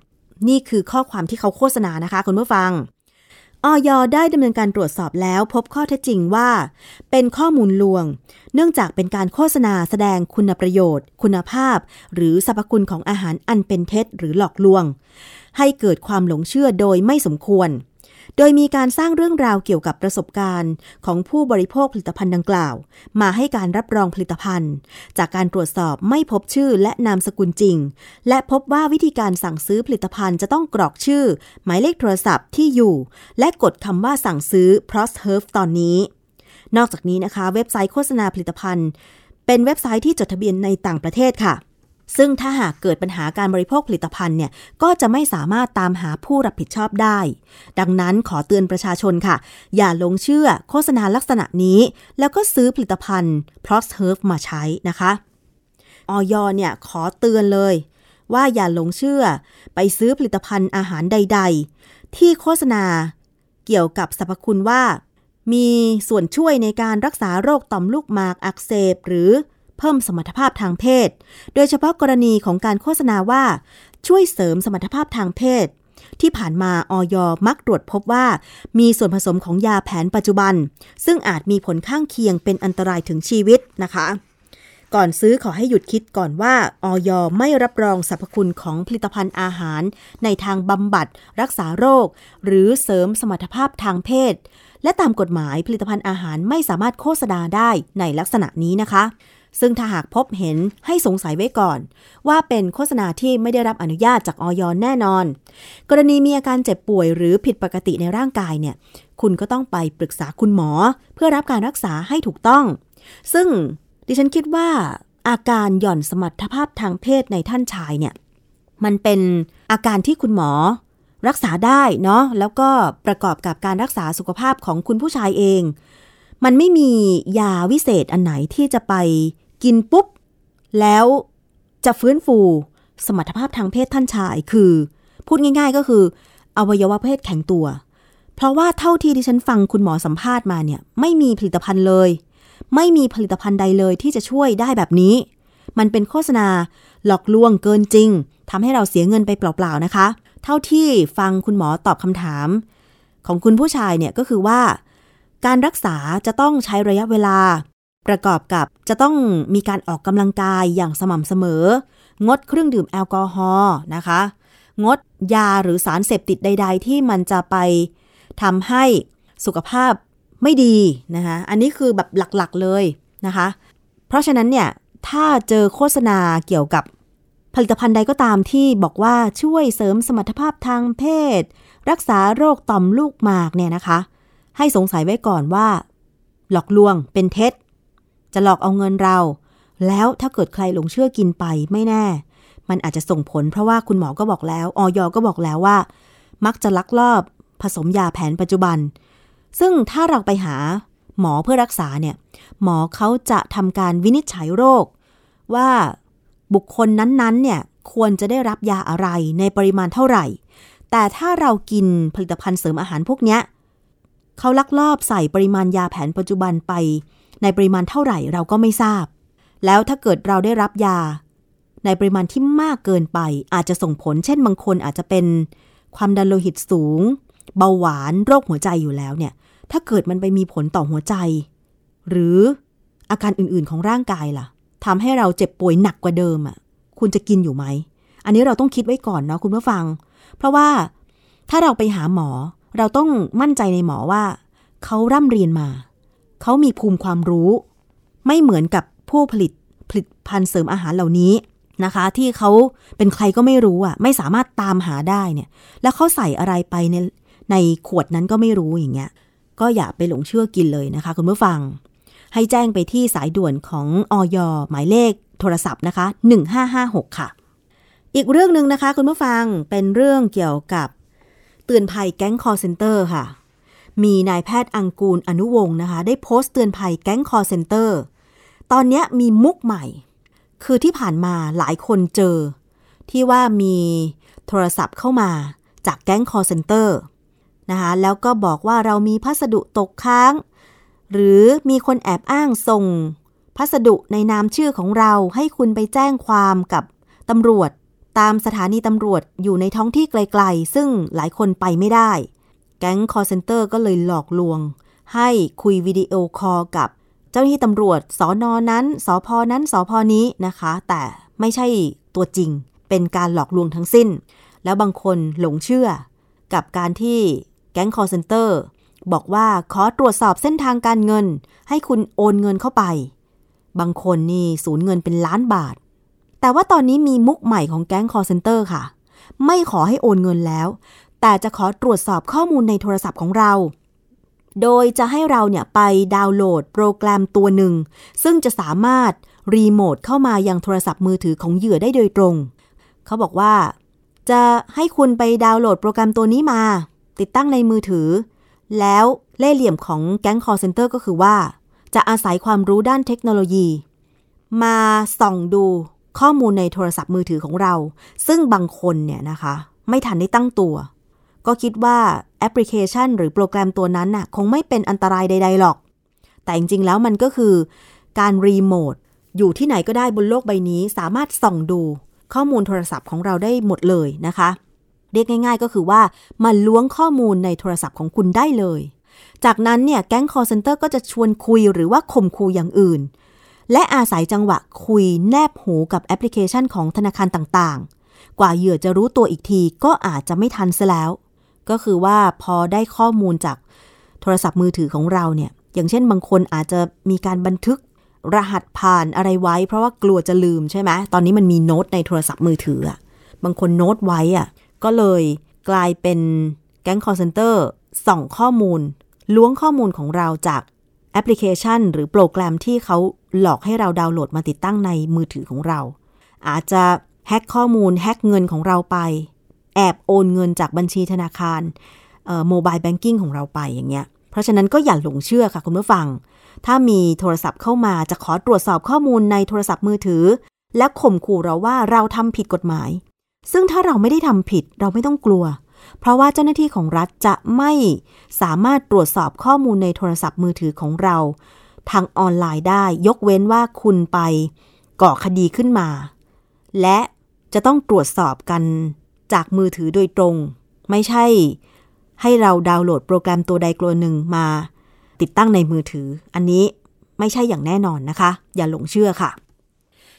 นี่คือข้อความที่เขาโฆษณานะคะคุณผู้ฟังออยได้ดำเนินการตรวจสอบแล้วพบข้อเท็จจริงว่า เป็นข้อมูลลวง เนื่องจากเป็นการโฆษณาแสดงคุณประโยชน์ คุณภาพ หรือสรรพคุณของอาหารอันเป็นเท็จหรือหลอกลวง ให้เกิดความหลงเชื่อโดยไม่สมควร โดยมีการสร้างเรื่องราวเกี่ยวกับประสบการณ์ของผู้บริโภคผลิตภัณฑ์ดังกล่าว มาให้การรับรองผลิตภัณฑ์ จากการตรวจสอบไม่พบชื่อและนามสกุลจริง และพบว่าวิธีการสั่งซื้อผลิตภัณฑ์จะต้องกรอกชื่อ หมายเลขโทรศัพท์ที่อยู่ และกดคำว่าสั่งซื้อ p r o s h e r f ตอนนี้ นอกจากนี้นะคะ เว็บไซต์โฆษณาผลิตภัณฑ์ เป็นเว็บไซต์ที่จดทะเบียนในต่างประเทศค่ะ ซึ่งถ้าหากเกิดปัญหาการบริโภคผลิตภัณฑ์เนี่ยก็จะไม่สามารถตามหาผู้รับผิดชอบได้ ดังนั้นขอเตือนประชาชนค่ะ อย่าหลงเชื่อโฆษณาลักษณะนี้ แล้วก็ซื้อผลิตภัณฑ์ p r o s h e r f มาใช้นะคะออยเนี่ยขอเตือนเลย ว่าอย่าหลงเชื่อไปซื้อผลิตภัณฑ์อาหารใด ๆ ที่โฆษณาเกี่ยวกับสรรพคุณว่ามีส่วนช่วยในการรักษาโรคต่อมลูกหมากอักเสบหรือ เพิ่มสมรรถภาพทางเพศ โดยเฉพาะกรณีของการโฆษณาว่าช่วยเสริมสมรรถภาพทางเพศ ที่ผ่านมาออยมักตรวจพบว่า มีส่วนผสมของยาแผนปัจจุบัน ซึ่งอาจมีผลข้างเคียงเป็นอันตรายถึงชีวิตนะคะ ก่อนซื้อขอให้หยุดคิดก่อนว่าออยไม่รับรองสรรพคุณของผลิตภัณฑ์อาหาร ในทางบำบัด รักษาโรค หรือเสริมสมรรถภาพทางเพศ และตามกฎหมายผลิตภัณฑ์อาหารไม่สามารถโฆษณาได้ในลักษณะนี้นะคะ ซึ่งถ้าหากพบเห็นให้สงสัยไว้ก่อน ว่าเป็นโฆษณาที่ไม่ได้รับอนุญาตจากออยแน่นอน กรณีมีอาการเจ็บป่วยหรือผิดปกติในร่างกายเนี่ย คุณก็ต้องไปปรึกษาคุณหมอ เพื่อรับการรักษาให้ถูกต้อง ซึ่งดิฉันคิดว่าอาการหย่อนสมรรถภาพทางเพศในท่านชายเนี่ย มันเป็นอาการที่คุณหมอรักษาได้เนาะแล้วก็ประกอบกับการรักษาสุขภาพของคุณผู้ชายเอง มันไม่มียาวิเศษอันไหนที่จะไปกินปุ๊บ แล้วจะฟื้นฟูสมรรถภาพทางเพศท่านชายคือ พูดง่าย ๆ ก็คือ อวัยวะเพศแข็งตัว เพราะว่าเท่าที่ดิฉันฟังคุณหมอสัมภาษณ์มาเนี่ย ไม่มีผลิตภัณฑ์เลย ไม่มีผลิตภัณฑ์ใดเลยที่จะช่วยได้แบบนี้ มันเป็นโฆษณาหลอกลวงเกินจริงทำให้เราเสียเงินไปเปล่าๆนะคะ เท่าที่ฟังคุณหมอตอบคำถาม ของคุณผู้ชายเนี่ยก็คือว่า การรักษาจะต้องใช้ระยะเวลา ประกอบกับจะต้องมีการออกกำลังกายอย่างสม่ำเสมอ งดเครื่องดื่มแอลกอฮอล์นะคะ งดยาหรือสารเสพติดใด ๆ ที่มันจะไปทำให้สุขภาพไม่ดีนะคะอันนี้คือแบบหลักๆเลยนะคะ เพราะฉะนั้นเนี่ย ถ้าเจอโฆษณาเกี่ยวกับผลิตภัณฑ์ใดก็ตามที่บอกว่าช่วยเสริมสมรรถภาพทางเพศ รักษาโรคต่อมลูกหมากเนี่ยนะคะ ให้สงสัยไว้ก่อนว่า หลอกลวงเป็นเท็จ จะหลอกเอาเงินเรา แล้วถ้าเกิดใครหลงเชื่อกินไปไม่แน่ มันอาจจะส่งผลเพราะว่าคุณหมอก็บอกแล้วออยก็บอกแล้วว่า มักจะลักลอบผสมยาแผนปัจจุบัน ซึ่งถ้าเราไปหาหมอเพื่อรักษาเนี่ย หมอเขาจะทำการวินิจฉัยโรค ว่าบุคคลนั้นๆเนี่ยควรจะได้รับยาอะไรในปริมาณเท่าไหร่ แต่ถ้าเรากินผลิตภัณฑ์เสริมอาหารพวกเนี้ย เขาลักลอบใส่ปริมาณยาแผนปัจจุบันไป ในปริมาณเท่าไหร่เราก็ไม่ทราบ แล้วถ้าเกิดเราได้รับยา ในปริมาณที่มากเกินไป อาจจะส่งผล เช่นบางคนอาจจะเป็น ความดันโลหิตสูง เบาหวานโรคหัวใจอยู่แล้วเนี่ย ถ้าเกิดมันไปมีผลต่อหัวใจ หรืออาการอื่นๆของร่างกายล่ะทำให้เราเจ็บป่วยหนักกว่าเดิมอะ คุณจะกินอยู่ไหม อันนี้เราต้องคิดไว้ก่อนเนาะคุณผู้ฟัง เพราะว่าถ้าเราไปหาหมอ เราต้องมั่นใจในหมอว่า เขาร่ำเรียนมา เขามีภูมิความรู้ ไม่เหมือนกับผู้ผลิตผลิตภัณฑ์เสริมอาหารเหล่านี้นะคะ ที่เขาเป็นใครก็ไม่รู้อะ ไม่สามารถตามหาได้เนี่ย แล้วเขาใส่อะไรไปในในขวดนั้นก็ไม่รู้อย่างเงี้ย ก็อย่าไปหลงเชื่อกินเลยนะคะ คุณผู้ฟัง ให้แจ้งไปที่สายด่วนของออยหมายเลขโทรศัพท์นะคะ 1556 ค่ะ อีกเรื่องหนึ่งนะคะ คุณผู้ฟังเป็นเรื่องเกี่ยวกับ เตือนภัยแก๊งคอลเซ็นเตอร์ค่ะ มีนายแพทย์อังกูลอนุวงศ์นะคะ ได้โพสต์เตือนภัยแก๊งคอลเซ็นเตอร์ ตอนนี้มีมุกใหม่ คือที่ผ่านมาหลายคนเจอ ที่ว่ามีโทรศัพท์เข้ามาจากแก๊งคอลเซ็นเตอร์นะคะแล้วก็บอกว่าเรามีพัสดุตกค้าง หรือมีคนแอบอ้างส่ง พัสดุในนามชื่อของเราให้คุณไปแจ้งความกับตำรวจ ตามสถานีตำรวจอยู่ในท้องที่ไกลๆ ซึ่งหลายคนไปไม่ได้ แก๊งคอลเซ็นเตอร์ก็เลยหลอกลวง ให้คุยวิดีโอคอลกับเจ้าหน้าที่ตำรวจสอนอนั้นสอพอนั้นสอพอนี้นะคะ แต่ไม่ใช่ตัวจริง เป็นการหลอกลวงทั้งสิ้น แล้วบางคนหลงเชื่อ กับการที่แก๊งคอลเซ็นเตอร์บอกว่าขอตรวจสอบเส้นทางการเงิน ให้คุณโอนเงินเข้าไป บางคนนี่สูญเงินเป็นล้านบาท แต่ว่าตอนนี้มีมุกใหม่ของแก๊งคอลเซ็นเตอร์ค่ะ ไม่ขอให้โอนเงินแล้ว แต่จะขอตรวจสอบข้อมูลในโทรศัพท์ของเรา โดยจะให้เราเนี่ยไปดาวน์โหลดโปรแกรมตัวหนึ่ง ซึ่งจะสามารถรีโมทเข้ามายังโทรศัพท์มือถือของเหยื่อได้โดยตรง เขาบอกว่า จะให้คุณไปดาวน์โหลดโปรแกรมตัวนี้มา ติดตั้งในมือถือ แล้วเล่เหลี่ยมของแก๊งคอลเซ็นเตอร์ก็คือว่า จะอาศัยความรู้ด้านเทคโนโลยี มาส่องดู ข้อมูลในโทรศัพท์มือถือของเรา ซึ่งบางคนเนี่ยนะคะ ไม่ทันได้ตั้งตัว ก็คิดว่าแอปพลิเคชัน หรือโปรแกรมตัวนั้นน่ะคงไม่เป็นอันตรายใด ๆ หรอก แต่จริง ๆ แล้วมันก็คือ การรีโมทอยู่ที่ไหนก็ได้บนโลกใบนี้ สามารถส่องดูข้อมูลโทรศัพท์ของเราได้หมดเลยนะคะ เรียกง่าย ๆ ก็คือว่ามาล้วงข้อมูลในโทรศัพท์ของคุณได้เลย จากนั้นเนี่ยแก๊งคอลเซ็นเตอร์ก็จะชวนคุยหรือว่าข่มขู่อย่างอื่น และอาศัยจังหวะคุยแนบหูกับแอปพลิเคชันของธนาคารต่างๆ กว่าเหยื่อจะรู้ตัวอีกทีก็อาจจะไม่ทันซะแล้ว ก็คือว่าพอได้ข้อมูลจากโทรศัพท์มือถือของเราเนี่ย อย่างเช่นบางคนอาจจะมีการบันทึกรหัสผ่านอะไรไว้ เพราะว่ากลัวจะลืมใช่ไหมตอนนี้มันมีโน้ตในโทรศัพท์มือถืออะบางคนโน้ตไว้อะก็เลยกลายเป็นแก๊งคอลเซ็นเตอร์ส่องข้อมูลล้วงข้อมูลของเราจาก แอปพลิเคชัน หรือโปรแกรมที่เขาหลอกให้เราดาวน์โหลดมาติดตั้งในมือถือของเรา อาจจะแฮ็กข้อมูลแฮ็กเงินของเราไป แอบโอนเงินจากบัญชีธนาคารโมบายแบงกิ้งของเราไปอย่างเงี้ย เพราะฉะนั้นก็อย่าหลงเชื่อค่ะคุณผู้ฟัง ถ้ามีโทรศัพท์เข้ามาจะขอตรวจสอบข้อมูลในโทรศัพท์มือถือ และข่มขู่เราว่าเราทำผิดกฎหมาย ซึ่งถ้าเราไม่ได้ทำผิดเราไม่ต้องกลัว เพราะว่าเจ้าหน้าที่ของรัฐจะไม่สามารถตรวจสอบข้อมูลในโทรศัพท์มือถือของเรา ทางออนไลน์ได้ยกเว้นว่าคุณไปก่อคดีขึ้นมา และจะต้องตรวจสอบกันจากมือถือโดยตรง ไม่ใช่ ให้เราดาวน์โหลดโปรแกรมตัวใดตัวหนึ่งมา ติดตั้งในมือถือ อันนี้ไม่ใช่อย่างแน่นอนนะคะ อย่าหลงเชื่อค่ะ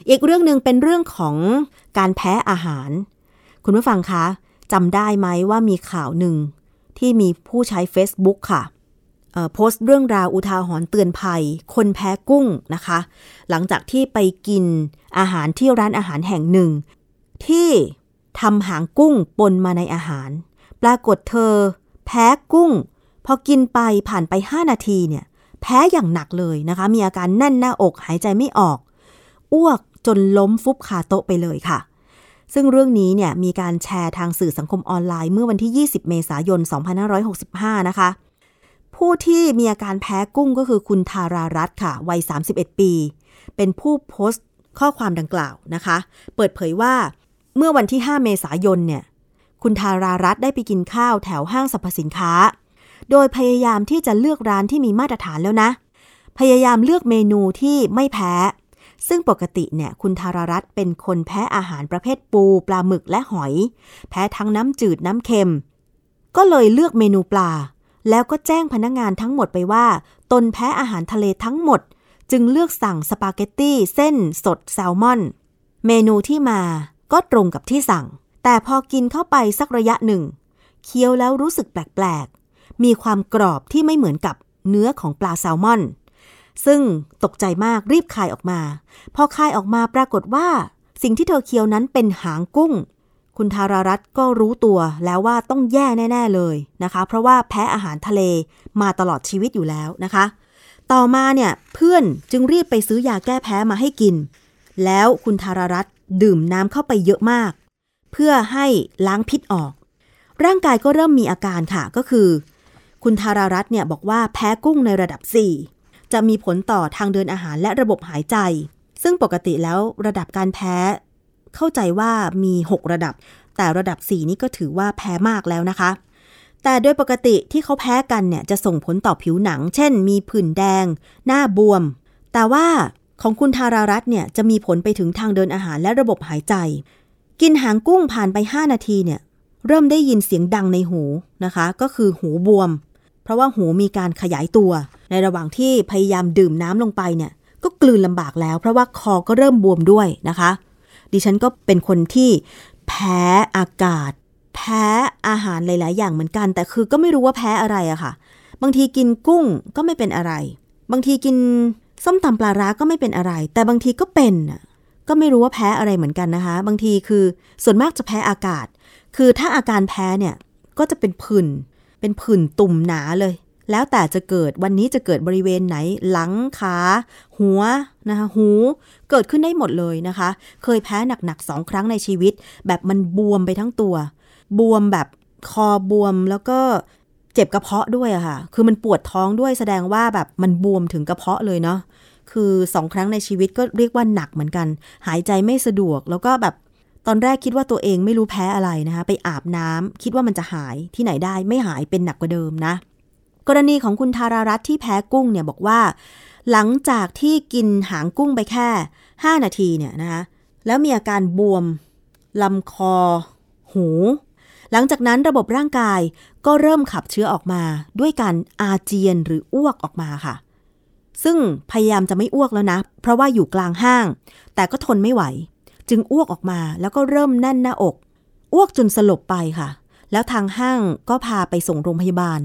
อีกเรื่องหนึ่งเป็นเรื่องของการแพ้อาหาร คุณผู้ฟังคะ จำได้ไหมว่ามีข่าวหนึ่ง ที่มีผู้ใช้ Facebook ค่ะโพสต์เรื่องราวอุทาหรณ์เตือนภัย คนแพ้กุ้งนะคะ หลังจากที่ไปกินอาหารที่ร้านอาหารแห่งหนึ่ง ที่ทำหางกุ้งปนมาในอาหาร ปรากฏเธอ แพ้กุ้ง พอกินไปผ่านไป 5 นาทีเนี่ย แพ้อย่างหนักเลยนะคะ มีอาการแน่นหน้าอกหายใจไม่ออก อ้วกจนล้มฟุบคาโต๊ะไปเลยค่ะ ซึ่งเรื่องนี้เนี่ยมีการแชร์ทางสื่อสังคมออนไลน์เมื่อวันที่ 20 เมษายน 2565 นะคะ ผู้ที่มีอาการแพ้กุ้งก็คือคุณทารารัตค่ะ วัย 31 ปี เป็นผู้โพสต์ข้อความดังกล่าวนะคะ เปิดเผยว่าเมื่อวันที่ 5 เมษายนเนี่ยคุณทารารัตได้ไปกินข้าวแถวห้างสรรพสินค้า โดยพยายามที่จะเลือกร้านที่มีมาตรฐานแล้วนะ พยายามเลือกเมนูที่ไม่แพ้ ซึ่งปกติเนี่ยคุณทารารัตน์เป็นคนแพ้อาหารประเภทปู ปลาหมึกและหอย แพ้ทั้งน้ำจืดน้ำเค็ม ก็เลยเลือกเมนูปลา แล้วก็แจ้งพนักงงานทั้งหมดไปว่า ตนแพ้อาหารทะเลทั้งหมด จึงเลือกสั่งสปาเกตตี้เส้นสดแซลมอน เมนูที่มาก็ตรงกับที่สั่ง แต่พอกินเข้าไปสักระยะหนึ่ง เคี้ยวแล้วรู้สึกแปลกๆ มีความกรอบที่ไม่เหมือนกับเนื้อของปลาแซลมอน ซึ่งตกใจมากรีบคายออกมา พอคายออกมาปรากฏว่า สิ่งที่เธอเคี้ยวนั้นเป็นหางกุ้ง คุณธารารัตก็รู้ตัวแล้วว่าต้องแย่แน่ ๆเลยนะคะ เพราะว่าแพ้อาหารทะเลมาตลอดชีวิตอยู่แล้วนะคะ ต่อมาเนี่ยเพื่อนจึงรีบไปซื้อยาแก้แพ้มาให้กิน แล้วคุณธารารัตดื่มน้ำเข้าไปเยอะมาก เพื่อให้ล้างพิษออก ร่างกายก็เริ่มมีอาการค่ะก็คือ คุณธารารัตเนี่ยบอกว่าแพ้กุ้งในระดับ4 จะมีผลต่อทางเดินอาหารและระบบหายใจ ซึ่งปกติแล้วระดับการแพ้ เข้าใจว่ามี 6 ระดับ แต่ระดับ 4 นี่ก็ถือว่าแพ้มากแล้วนะคะ แต่โดยปกติที่เขาแพ้กันเนี่ยจะส่งผลต่อผิวหนัง เช่น มีผื่นแดง หน้าบวม แต่ว่าของคุณธารารัตเนี่ยจะมีผลไปถึงทางเดินอาหารและระบบหายใจ กินหางกุ้งผ่านไป 5 นาทีเนี่ยเริ่มได้ยินเสียงดังในหูนะคะ ก็คือหูบวม เพราะว่าหูมีการขยายตัว ในระหว่างที่พยายามดื่มน้ำลงไปเนี่ย ก็กลืนลำบากแล้ว เพราะว่าคอก็เริ่มบวมด้วยนะคะ ดิฉันก็เป็นคนที่แพ้อากาศ แพ้อาหารหลาย ๆ อย่างเหมือนกัน แต่คือก็ไม่รู้ว่าแพ้อะไรอะค่ะ บางทีกินกุ้งก็ไม่เป็นอะไร บางทีกินส้มตำปลาร้าก็ไม่เป็นอะไร แต่บางทีก็เป็นก็ไม่รู้ว่าแพ้อะไรเหมือนกันนะคะ บางทีคือส่วนมากจะแพ้อากาศ คือถ้าอาการแพ้เนี่ยก็จะเป็นผื่น เป็นผื่นตุ่มหนาเลย แล้วแต่จะเกิดวันนี้จะเกิดบริเวณไหน หลังขา หัวนะคะหู เกิดขึ้นได้หมดเลยนะคะ เคยแพ้หนักๆสองครั้งในชีวิต แบบมันบวมไปทั้งตัว บวมแบบคอบวมแล้วก็เจ็บกระเพาะด้วยอะค่ะ คือมันปวดท้องด้วยแสดงว่าแบบมันบวมถึงกระเพาะเลยเนาะ คือสองครั้งในชีวิตก็เรียกว่าหนักเหมือนกัน หายใจไม่สะดวกแล้วก็แบบ ตอนแรกคิดว่าตัวเองไม่รู้แพ้อะไรนะคะไปอาบน้ำคิดว่ามันจะหายที่ไหนได้ไม่หายเป็นหนักกว่าเดิมนะ กรณีของคุณธารารัตที่แพ้กุ้งเนี่ยบอกว่า หลังจากที่กินหางกุ้งไปแค่ 5 นาทีเนี่ยนะคะแล้วมีอาการบวมลำคอ หู หลังจากนั้นระบบร่างกายก็เริ่มขับเชื้อออกมาด้วยการอาเจียนหรืออ้วกออกมาค่ะ ซึ่งพยายามจะไม่อ้วกแล้วนะ เพราะว่าอยู่กลางห้าง แต่ก็ทนไม่ไหว จึงอ้วกออกมาแล้วก็เริ่มแน่นหน้าอก อ้วกจนสลบไปค่ะ แล้วทางห้างก็พาไปส่งโรงพยาบาล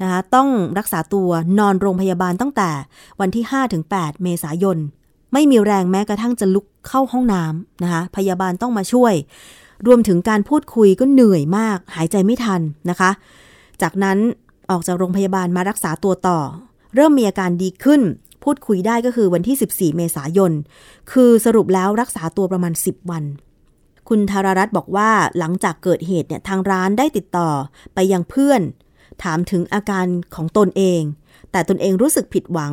นะคะต้องรักษาตัวนอนโรงพยาบาลตั้งแต่วันที่ 5-8 เมษายน ไม่มีแรงแม้กระทั่งจะลุกเข้าห้องน้ำนะคะพยาบาลต้องมาช่วย รวมถึงการพูดคุยก็เหนื่อยมาก หายใจไม่ทันนะคะ จากนั้นออกจากโรงพยาบาลมารักษาตัวต่อ เริ่มมีอาการดีขึ้น พูดคุยได้ก็คือวันที่ 14 เมษายน คือสรุปแล้วรักษาตัวประมาณ 10 วัน คุณธารรัตน์บอกว่าหลังจากเกิดเหตุเนี่ยทางร้านได้ติดต่อไปยังเพื่อน ถามถึงอาการของตนเอง แต่ตนเองรู้สึกผิดหวัง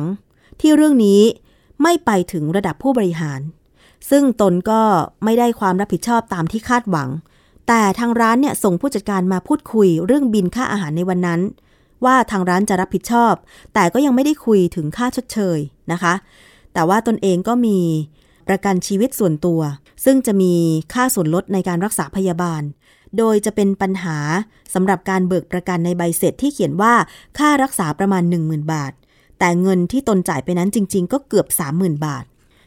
ที่เรื่องนี้ไม่ไปถึงระดับผู้บริหาร ซึ่งตนก็ไม่ได้ความรับผิดชอบตามที่คาดหวัง แต่ทางร้านเนี่ยส่งผู้จัดการมาพูดคุยเรื่องบินค่าอาหารในวันนั้น ว่าทางร้านจะรับผิดชอบ แต่ก็ยังไม่ได้คุยถึงค่าชดเชยนะคะ แต่ว่าตนเองก็มีประกันชีวิตส่วนตัว ซึ่งจะมีค่าส่วนลดในการรักษาพยาบาล โดยจะเป็นปัญหาสำหรับการเบิกประกันในใบเสร็จที่เขียนว่าค่ารักษาประมาณ 10,000 บาท แต่เงินที่ตนจ่ายไปนั้นจริง ๆ ก็เกือบ 30,000 บาท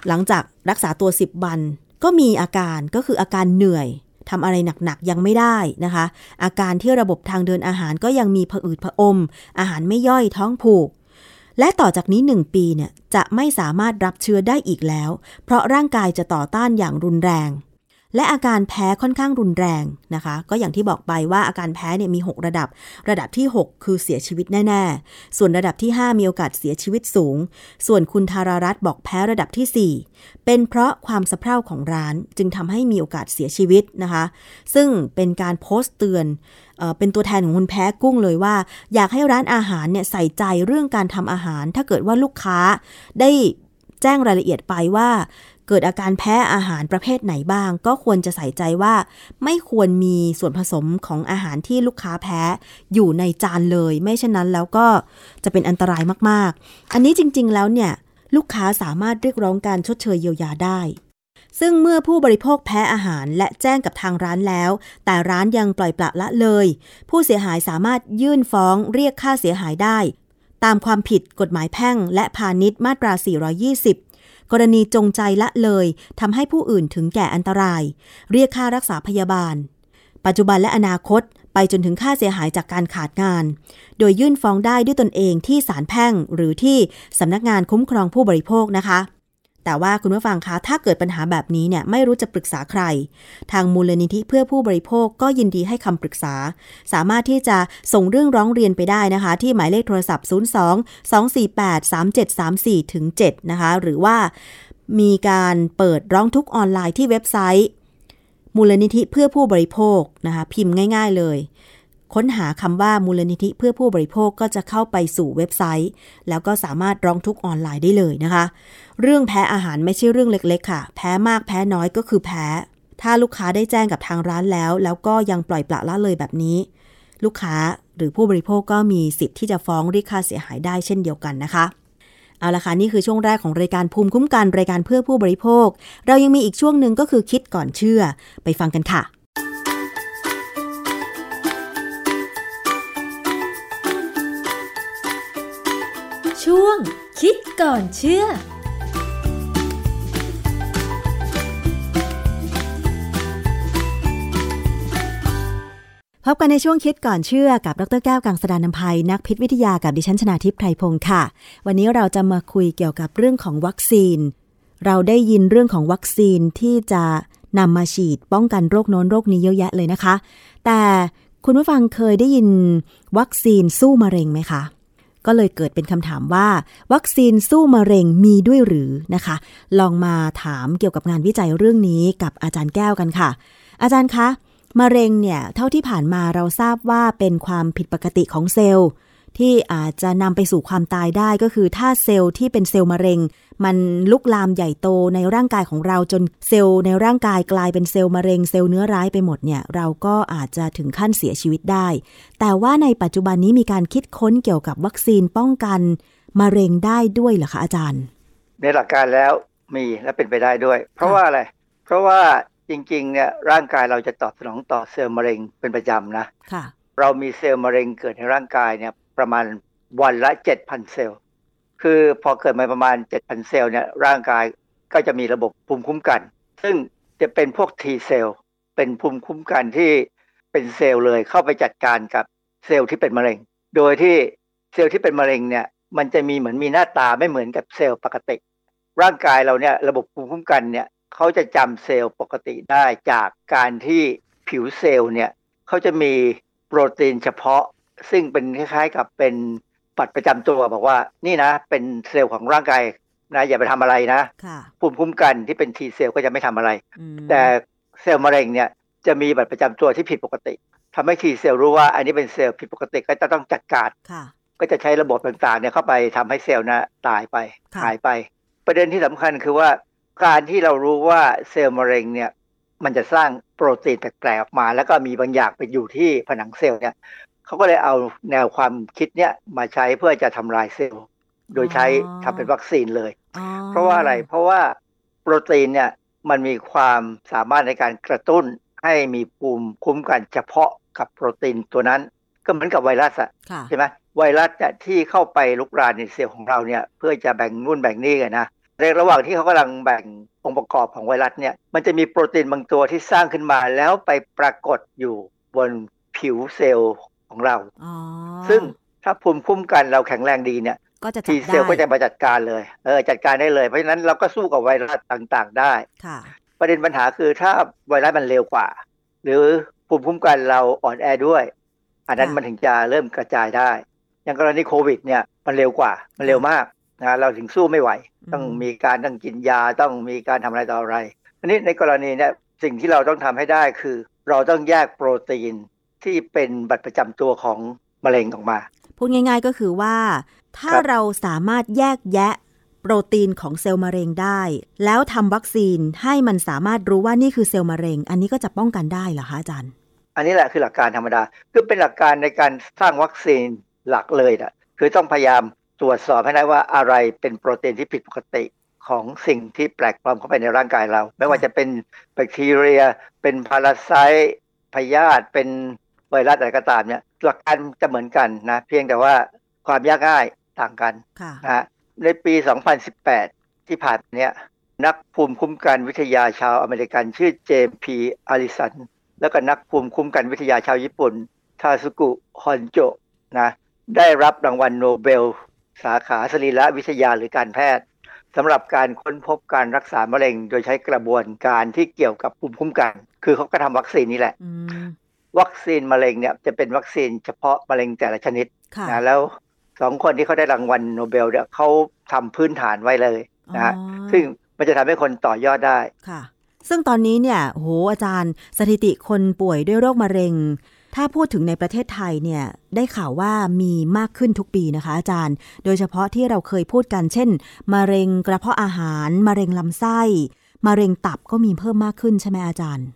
หลังจากรักษาตัว 10 วันก็มีอาการก็คืออาการเหนื่อย ทำอะไรหนักๆยังไม่ได้นะคะ อาการที่ระบบทางเดินอาหารก็ยังมีผะอืดผะอม อาหารไม่ย่อยท้องผูก และต่อจากนี้ 1 ปีเนี่ยจะไม่สามารถรับเชื้อได้อีกแล้ว เพราะร่างกายจะต่อต้านอย่างรุนแรง และอาการแพ้ค่อนข้างรุนแรงนะคะ ก็อย่างที่บอกไปว่าอาการแพ้เนี่ยมี 6 ระดับ ระดับที่ 6 คือเสียชีวิตแน่ ๆ ส่วนระดับที่ 5 มีโอกาสเสียชีวิตสูง ส่วนคุณธารารัตน์บอกแพ้ระดับที่ 4 เป็นเพราะความสะเพร่าของร้านจึงทำให้มีโอกาสเสียชีวิตนะคะ ซึ่งเป็นการโพสต์เตือนเอเป็นตัวแทนของคุณแพ้กุ้งเลยว่า อยากให้ร้านอาหารเนี่ยใส่ใจเรื่องการทำอาหาร ถ้าเกิดว่าลูกค้าได้แจ้งรายละเอียดไปว่า เกิดอาการแพ้อาหารประเภทไหนบ้าง ก็ควรจะใส่ใจว่า ไม่ควรมีส่วนผสมของอาหารที่ลูกค้าแพ้ อยู่ในจานเลย ไม่เช่นนั้นแล้วก็จะเป็นอันตรายมากๆ อันนี้จริง ๆ แล้วเนี่ย ลูกค้าสามารถเรียกร้องการชดเชยเยียวยาได้ซึ่งเมื่อผู้บริโภคแพ้อาหารและแจ้งกับทางร้านแล้ว แต่ร้านยังปล่อยปละละเลย ผู้เสียหายสามารถยื่นฟ้องเรียกค่าเสียหายได้ ตามความผิดกฎหมายแพ่งและพาณิชย์มาตรา 420 กรณีจงใจละเลยทำให้ผู้อื่นถึงแก่อันตราย เรียกค่ารักษาพยาบาล ปัจจุบันและอนาคตไปจนถึงค่าเสียหายจากการขาดงาน โดยยื่นฟ้องได้ด้วยตนเองที่ศาลแพ่งหรือที่สำนักงานคุ้มครองผู้บริโภคนะคะ แต่ว่าคุณผู้ฟังคะ ถ้าเกิดปัญหาแบบนี้เนี่ยไม่รู้จะปรึกษาใคร ทางมูลนิธิเพื่อผู้บริโภคก็ยินดีให้คำปรึกษา สามารถที่จะส่งเรื่องร้องเรียนไปได้นะคะ ที่หมายเลขโทรศัพท์ 02 248 3734ถึง7นะคะ หรือว่ามีการเปิดร้องทุกออนไลน์ที่เว็บไซต์ มูลนิธิเพื่อผู้บริโภคนะคะ พิมพ์ง่าย ๆเลย ค้นหาคำว่ามูลนิธิเพื่อผู้บริโภคก็จะเข้าไปสู่เว็บไซต์ แล้วก็สามารถร้องทุกออนไลน์ได้เลยนะคะ เรื่องแพ้อาหารไม่ใช่เรื่องเล็กๆ ค่ะ แพ้มากแพ้น้อยก็คือแพ้ ถ้าลูกค้าได้แจ้งกับทางร้านแล้ว แล้วก็ยังปล่อยปละละเลยแบบนี้ ลูกค้าหรือผู้บริโภคก็มีสิทธิ์ที่จะฟ้องเรียกค่าเสียหายได้เช่นเดียวกันนะคะเอาละค่ะนี่คือช่วงแรกของรายการภูมิคุ้มกันรายการเพื่อผู้บริโภค เรายังมีอีกช่วงหนึ่งก็คือคิดก่อนเชื่อ ไปฟังกันค่ะ วง คิดก่อนเชื่อพบกันในช่วงคิดก่อนเชื่อกับ ดรแก้วกังสดานนภัยนักพิษวิทยากับดิฉันชนาทิพย์ไพรพงศ์ค่ะ วันนี้เราจะมาคุยเกี่ยวกับเรื่องของวัคซีน เราได้ยินเรื่องของวัคซีนที่จะนำมาฉีดป้องกันโรคโน้นโรคนี้เยอะแยะเลยนะคะ แต่คุณผู้ฟังเคยได้ยินวัคซีนสู้มะเร็งไหมคะ ก็เลยเกิดเป็นคำถามว่า วัคซีนสู้มะเร็งมีด้วยหรือนะคะ ลองมาถามเกี่ยวกับงานวิจัยเรื่องนี้กับอาจารย์แก้วกันค่ะ อาจารย์คะมะเร็งเนี่ยเท่าที่ผ่านมาเราทราบว่าเป็นความผิดปกติของเซลล์ ที่อาจจะนำไปสู่ความตายได้ก็คือถ้าเซลล์ที่เป็นเซลล์มะเร็ง มันลุกลามใหญ่โตในร่างกายของเราจนเซลล์ในร่างกายกลายเป็นเซลล์มะเร็งเซลล์เนื้อร้ายไปหมดเนี่ยเราก็อาจจะถึงขั้นเสียชีวิตได้ แต่ว่าในปัจจุบันนี้มีการคิดค้นเกี่ยวกับวัคซีนป้องกันมะเร็งได้ด้วยเหรอคะอาจารย์ ในหลักการแล้วมีและเป็นไปได้ด้วย เพราะว่าอะไร เพราะว่าจริงๆเนี่ยร่างกายเราจะตอบสนองต่อเซลล์มะเร็งเป็นประจำนะค่ะเรามีเซลล์มะเร็งเกิดในร่างกายเนี่ย ประมาณวันละ 7,000 เซลล์ คือพอเกิดมาประมาณ 7,000 เซลล์เนี่ยร่างกายก็จะมีระบบภูมิคุ้มกัน ซึ่งจะเป็นพวก T เซลล์ เป็นภูมิคุ้มกันที่เป็นเซลล์เลยเข้าไปจัดการกับเซลล์ที่เป็นมะเร็ง โดยที่เซลล์ที่เป็นมะเร็งเนี่ยมันจะมีเหมือนมีหน้าตาไม่เหมือนกับเซลล์ปกติ ร่างกายเราเนี่ยระบบภูมิคุ้มกันเนี่ยเขาจะจำเซลล์ปกติได้จากการที่ผิวเซลล์เนี่ยเขาจะมีโปรตีนเฉพาะ ซึ่งเป็นคล้ายๆกับเป็นบัตรประจำตัวบอกว่า นี่นะ เป็นเซลล์ของร่างกายนะอย่าไปทำอะไรนะค่ะภูมิคุ้มกันที่เป็น T เซลล์ก็จะไม่ทำอะไรอืมแต่เซลล์มะเร็งเนี่ยจะมีบัตรประจำตัวที่ผิดปกติทำให้ T เซลล์รู้ว่า อันนี้เป็นเซลล์ผิดปกติก็จะต้องจัดการค่ะก็จะใช้ระบบต่างๆเนี่ยเข้าไปทำให้เซลล์นะตายไปค่ะหายไป ประเด็นที่สำคัญคือว่าการที่เรารู้ว่าเซลล์มะเร็งเนี่ยมันจะสร้างโปรตีนแปลกๆออกมา แล้วก็มีบางอย่างไปอยู่ที่ผนังเซลล์เนี่ย เขาก็เลยเอาแนวความคิดเนี่ยมาใช้เพื่อจะทำลายเซลล์ โดยใช้ทำเป็นวัคซีนเลยอ๋อเพราะว่าอะไรเพราะว่าโปรตีนเนี่ยมันมีความสามารถในการกระตุ้นให้มีภูมิคุ้มกันเฉพาะกับโปรตีนตัวนั้น ก็เหมือนกับไวรัสอะค่ะใช่ไหมไวรัสเนี่ยที่เข้าไปลุกรานในเซลล์ของเราเนี่ยเพื่อจะแบ่งนู่นแบ่งนี่กันนะในระหว่างที่เขากำลังแบ่งองค์ประกอบของไวรัสเนี่ยมันจะมีโปรตีนบางตัวที่สร้างขึ้นมาแล้วไปปรากฏอยู่บนผิวเซลล์ ของเราอ๋อซึ่งถ้าภูมิคุ้มกันเราแข็งแรงดีเนี่ยก็จะจัทีบเซลล์ก็ได้จะมาจัดการเลยเออจัดการได้เลย เพราะฉะนั้นเราก็สู้กับไวรัสต่างๆ ได้ค่ะ ประเด็นปัญหาคือถ้าไวรัสมันเร็วกว่า หรือภูมิคุ้มกันเราอ่อนแอด้วย อันนั้นค่ะมันถึงจะเริ่มกระจายได้ อย่างกรณีโควิดเนี่ยมันเร็วกว่ามันเร็วมากนะเราถึงสู้ไม่ไหว ต้องมีการต้องกินยาต้องมีการทำอะไรต่ออะไรอันนี้ในกรณีเนี่ยสิ่งที่เราต้องทำให้ได้คือ เราต้องแยกโปรตีน ที่เป็นบัตรประจำตัวของมะเร็งออกมา พูดง่าย ๆก็คือว่า ถ้าครับเราสามารถแยกแยะโปรตีนของเซลล์มะเร็งได้ แล้วทำวัคซีนให้มันสามารถรู้ว่านี่คือเซลล์มะเร็ง อันนี้ก็จะป้องกันได้เหรอคะอาจารย์ อันนี้แหละคือหลักการธรรมดา คือเป็นหลักการในการสร้างวัคซีนหลักเลยนะคือต้องพยายามตรวจสอบให้ได้ว่าอะไรเป็นโปรตีนที่ผิดปกติของสิ่งที่แปลกปลอมเข้าไปในร่างกายเรา ไม่ว่าจะเป็นแบคทีเรีย เป็นพาราไซต์พยาธิเป็น ไวรัสอะไรก็ตามเนี่ยหลักการจะเหมือนกันนะ เพียงแต่ว่าความยากง่ายต่างกันค่ะนะฮะในปี 2018 ที่ผ่านมาเนี่ยนักภูมิคุ้มกันวิทยาชาวอเมริกัน ชื่อเจมส์พีอัลลิสัน แล้วก็นักภูมิคุ้มกันวิทยาชาวญี่ปุ่น ทาสุกุฮอนโจนะได้รับรางวัลโนเบล สาขาสรีรวิทยาหรือการแพทย์สำหรับการค้นพบการรักษามะเร็ง โดยใช้กระบวนการที่เกี่ยวกับภูมิคุ้มกัน คือเขาก็ทำวัคซีนนี่แหละอืม วัคซีนมะเร็งเนี่ยจะเป็นวัคซีนเฉพาะมะเร็งแต่ละชนิดค่ะนะแล้วสองคนที่เขาได้รางวัลโนเบลเนี่ยเขาทำพื้นฐานไว้เลยนะฮะอ๋อซึ่งมันจะทำให้คนต่อยอดได้ค่ะ ซึ่งตอนนี้เนี่ยโหอาจารย์สถิติคนป่วยด้วยโรคมะเร็ง ถ้าพูดถึงในประเทศไทยเนี่ยได้ข่าวว่ามีมากขึ้นทุกปีนะคะ อาจารย์ โดยเฉพาะที่เราเคยพูดกัน เช่น มะเร็งกระเพาะอาหาร มะเร็งลำไส้ มะเร็งตับก็มีเพิ่มมากขึ้นใช่ไหมอาจารย์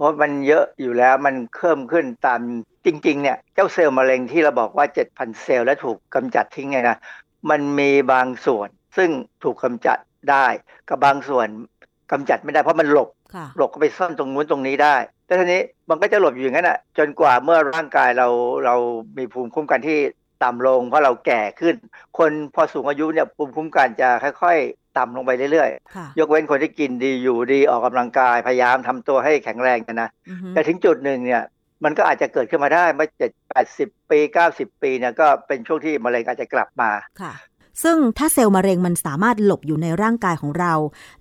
เพราะมันเยอะอยู่แล้วมันเพิ่มขึ้นตามจริงๆเนี่ยเจ้าเซลล์มะเร็งที่เราบอกว่า 7,000 เซลล์แล้วถูกกำจัดทิ้งไงนะมันมีบางส่วนซึ่งถูกกำจัดได้กับบางส่วนกำจัดไม่ได้เพราะมันหลบค่ะหลบก็ไปซ่อนตรงนู้นตรงนี้ได้แต่ทีนี้มันก็จะหลบอยู่อย่างนั้นอะจนกว่าเมื่อร่างกายเราเรามีภูมิคุ้มกันที่ต่ำลงเพราะเราแก่ขึ้น คนพอสูงอายุเนี่ยภูมิคุ้มกันจะค่อยๆ ต่ำลงไปเรื่อยค่ะๆยกเว้นคนที่กินดีอยู่ดีออกกำลังกายพยายามทำตัวให้แข็งแรงกันนะอือฮึแต่ถึงจุดหนึ่งเนี่ยมันก็อาจจะเกิดขึ้นมาได้เมื่อเจ็ดแปดสิบปีเก้าสิบปีเนี่ยก็เป็นช่วงที่มะเร็งอาจจะกลับมาค่ะ ซึ่งถ้าเซลล์มะเร็งมันสามารถหลบอยู่ในร่างกายของเรา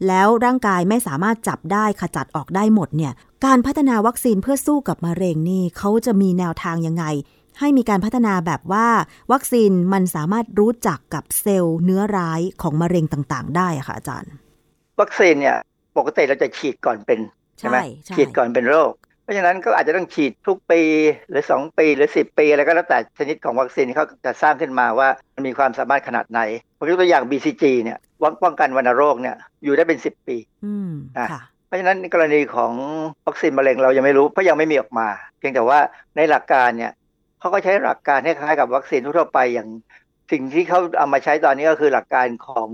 แล้วร่างกายไม่สามารถจับได้ขจัดออกได้หมดเนี่ย การพัฒนาวัคซีนเพื่อสู้กับมะเร็งนี่เขาจะมีแนวทางยังไง ให้มีการพัฒนาแบบว่า วัคซีนมันสามารถรู้จักกับเซลล์เนื้อร้ายของมะเร็งต่างๆ ได้อะค่ะอาจารย์ วัคซีนเนี่ยปกติเราจะฉีดก่อนเป็นใช่ไหมใช่ฉีดก่อนเป็นโรคราะฉะนั้นก็อาจจะต้องฉีดทุกปีหรือ 2 ปีหรือ 10 ปีอะไรก็แล้วแต่ชนิดของวัคซีนที่เขาจะสร้างขึ้นมาว่ามันมีความสามารถขนาดไหนผมยกตัวอย่าง BCG เนี่ยวัคป้องกันวัณโรคเนี่ยอยู่ได้เป็น 10 ปีอืมอะค่ะเพราะฉะนั้นกรณีของวัคซีนมะเร็งเรายังไม่รู้เพราะยังไม่มีออกมา เพียงแต่ว่าในหลักการเนี่ย เขาก็ใช้หลักการคล้ายๆกับวัคซีนทั่วๆไปอย่างสิ่งที่เขาเอามาใช้ตอนนี้ก็คือหลักการของ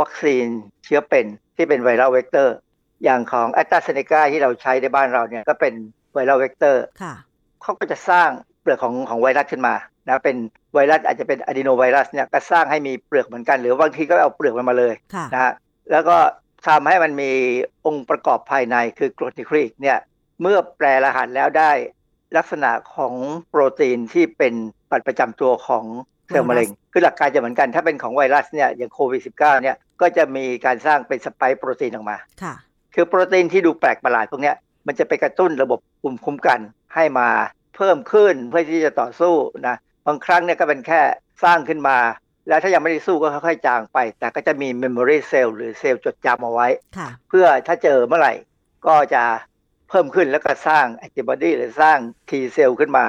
วัคซีนเชื้อเป็นที่เป็น viral vector อย่างของแอสตราเซเนกาที่เราใช้ในบ้านเราเนี่ยก็เป็น viral vector ค่ะเขาก็จะสร้างเปลือกของของไวรัสขึ้นมานะเป็นไวรัสอาจจะเป็นอะดีโนไวรัสเนี่ยก็สร้างให้มีเปลือกเหมือนกัน หรือบางทีก็เอาเปลือกมันมาเลยค่ะนะฮะแล้วก็ทำให้มันมีองค์ประกอบภายในคือกรดนิวคลีอิกเนี่ยเมื่อแปลรหัสแล้วได้ ลักษณะของโปรตีนที่เป็นบัตรประจำตัวของเซลล์มะเร็ง คือหลักการจะเหมือนกัน ถ้าเป็นของไวรัสเนี่ยอย่างโควิด -19 เนี่ยก็จะมีการสร้างเป็นสไปค์โปรตีนออกมาค่ะคือโปรตีนที่ดูแปลกประหลาดพวกเนี้ยมันจะไปกระตุ้นระบบภูมิคุ้มกันให้มาเพิ่มขึ้นเพื่อที่จะต่อสู้นะบางครั้งเนี่ยก็เป็นแค่สร้างขึ้นมา แล้วถ้ายังไม่ได้สู้ก็ค่อยๆจางไป แต่ก็จะมี memory cell หรือเซลล์จดจำเอาไว้ค่ะเพื่อถ้าเจอเมื่อไหร่ ก็จะ เพิ่มขึ้นแล้วก็สร้าง antibody หรือสร้าง T เซลล์ขึ้นมา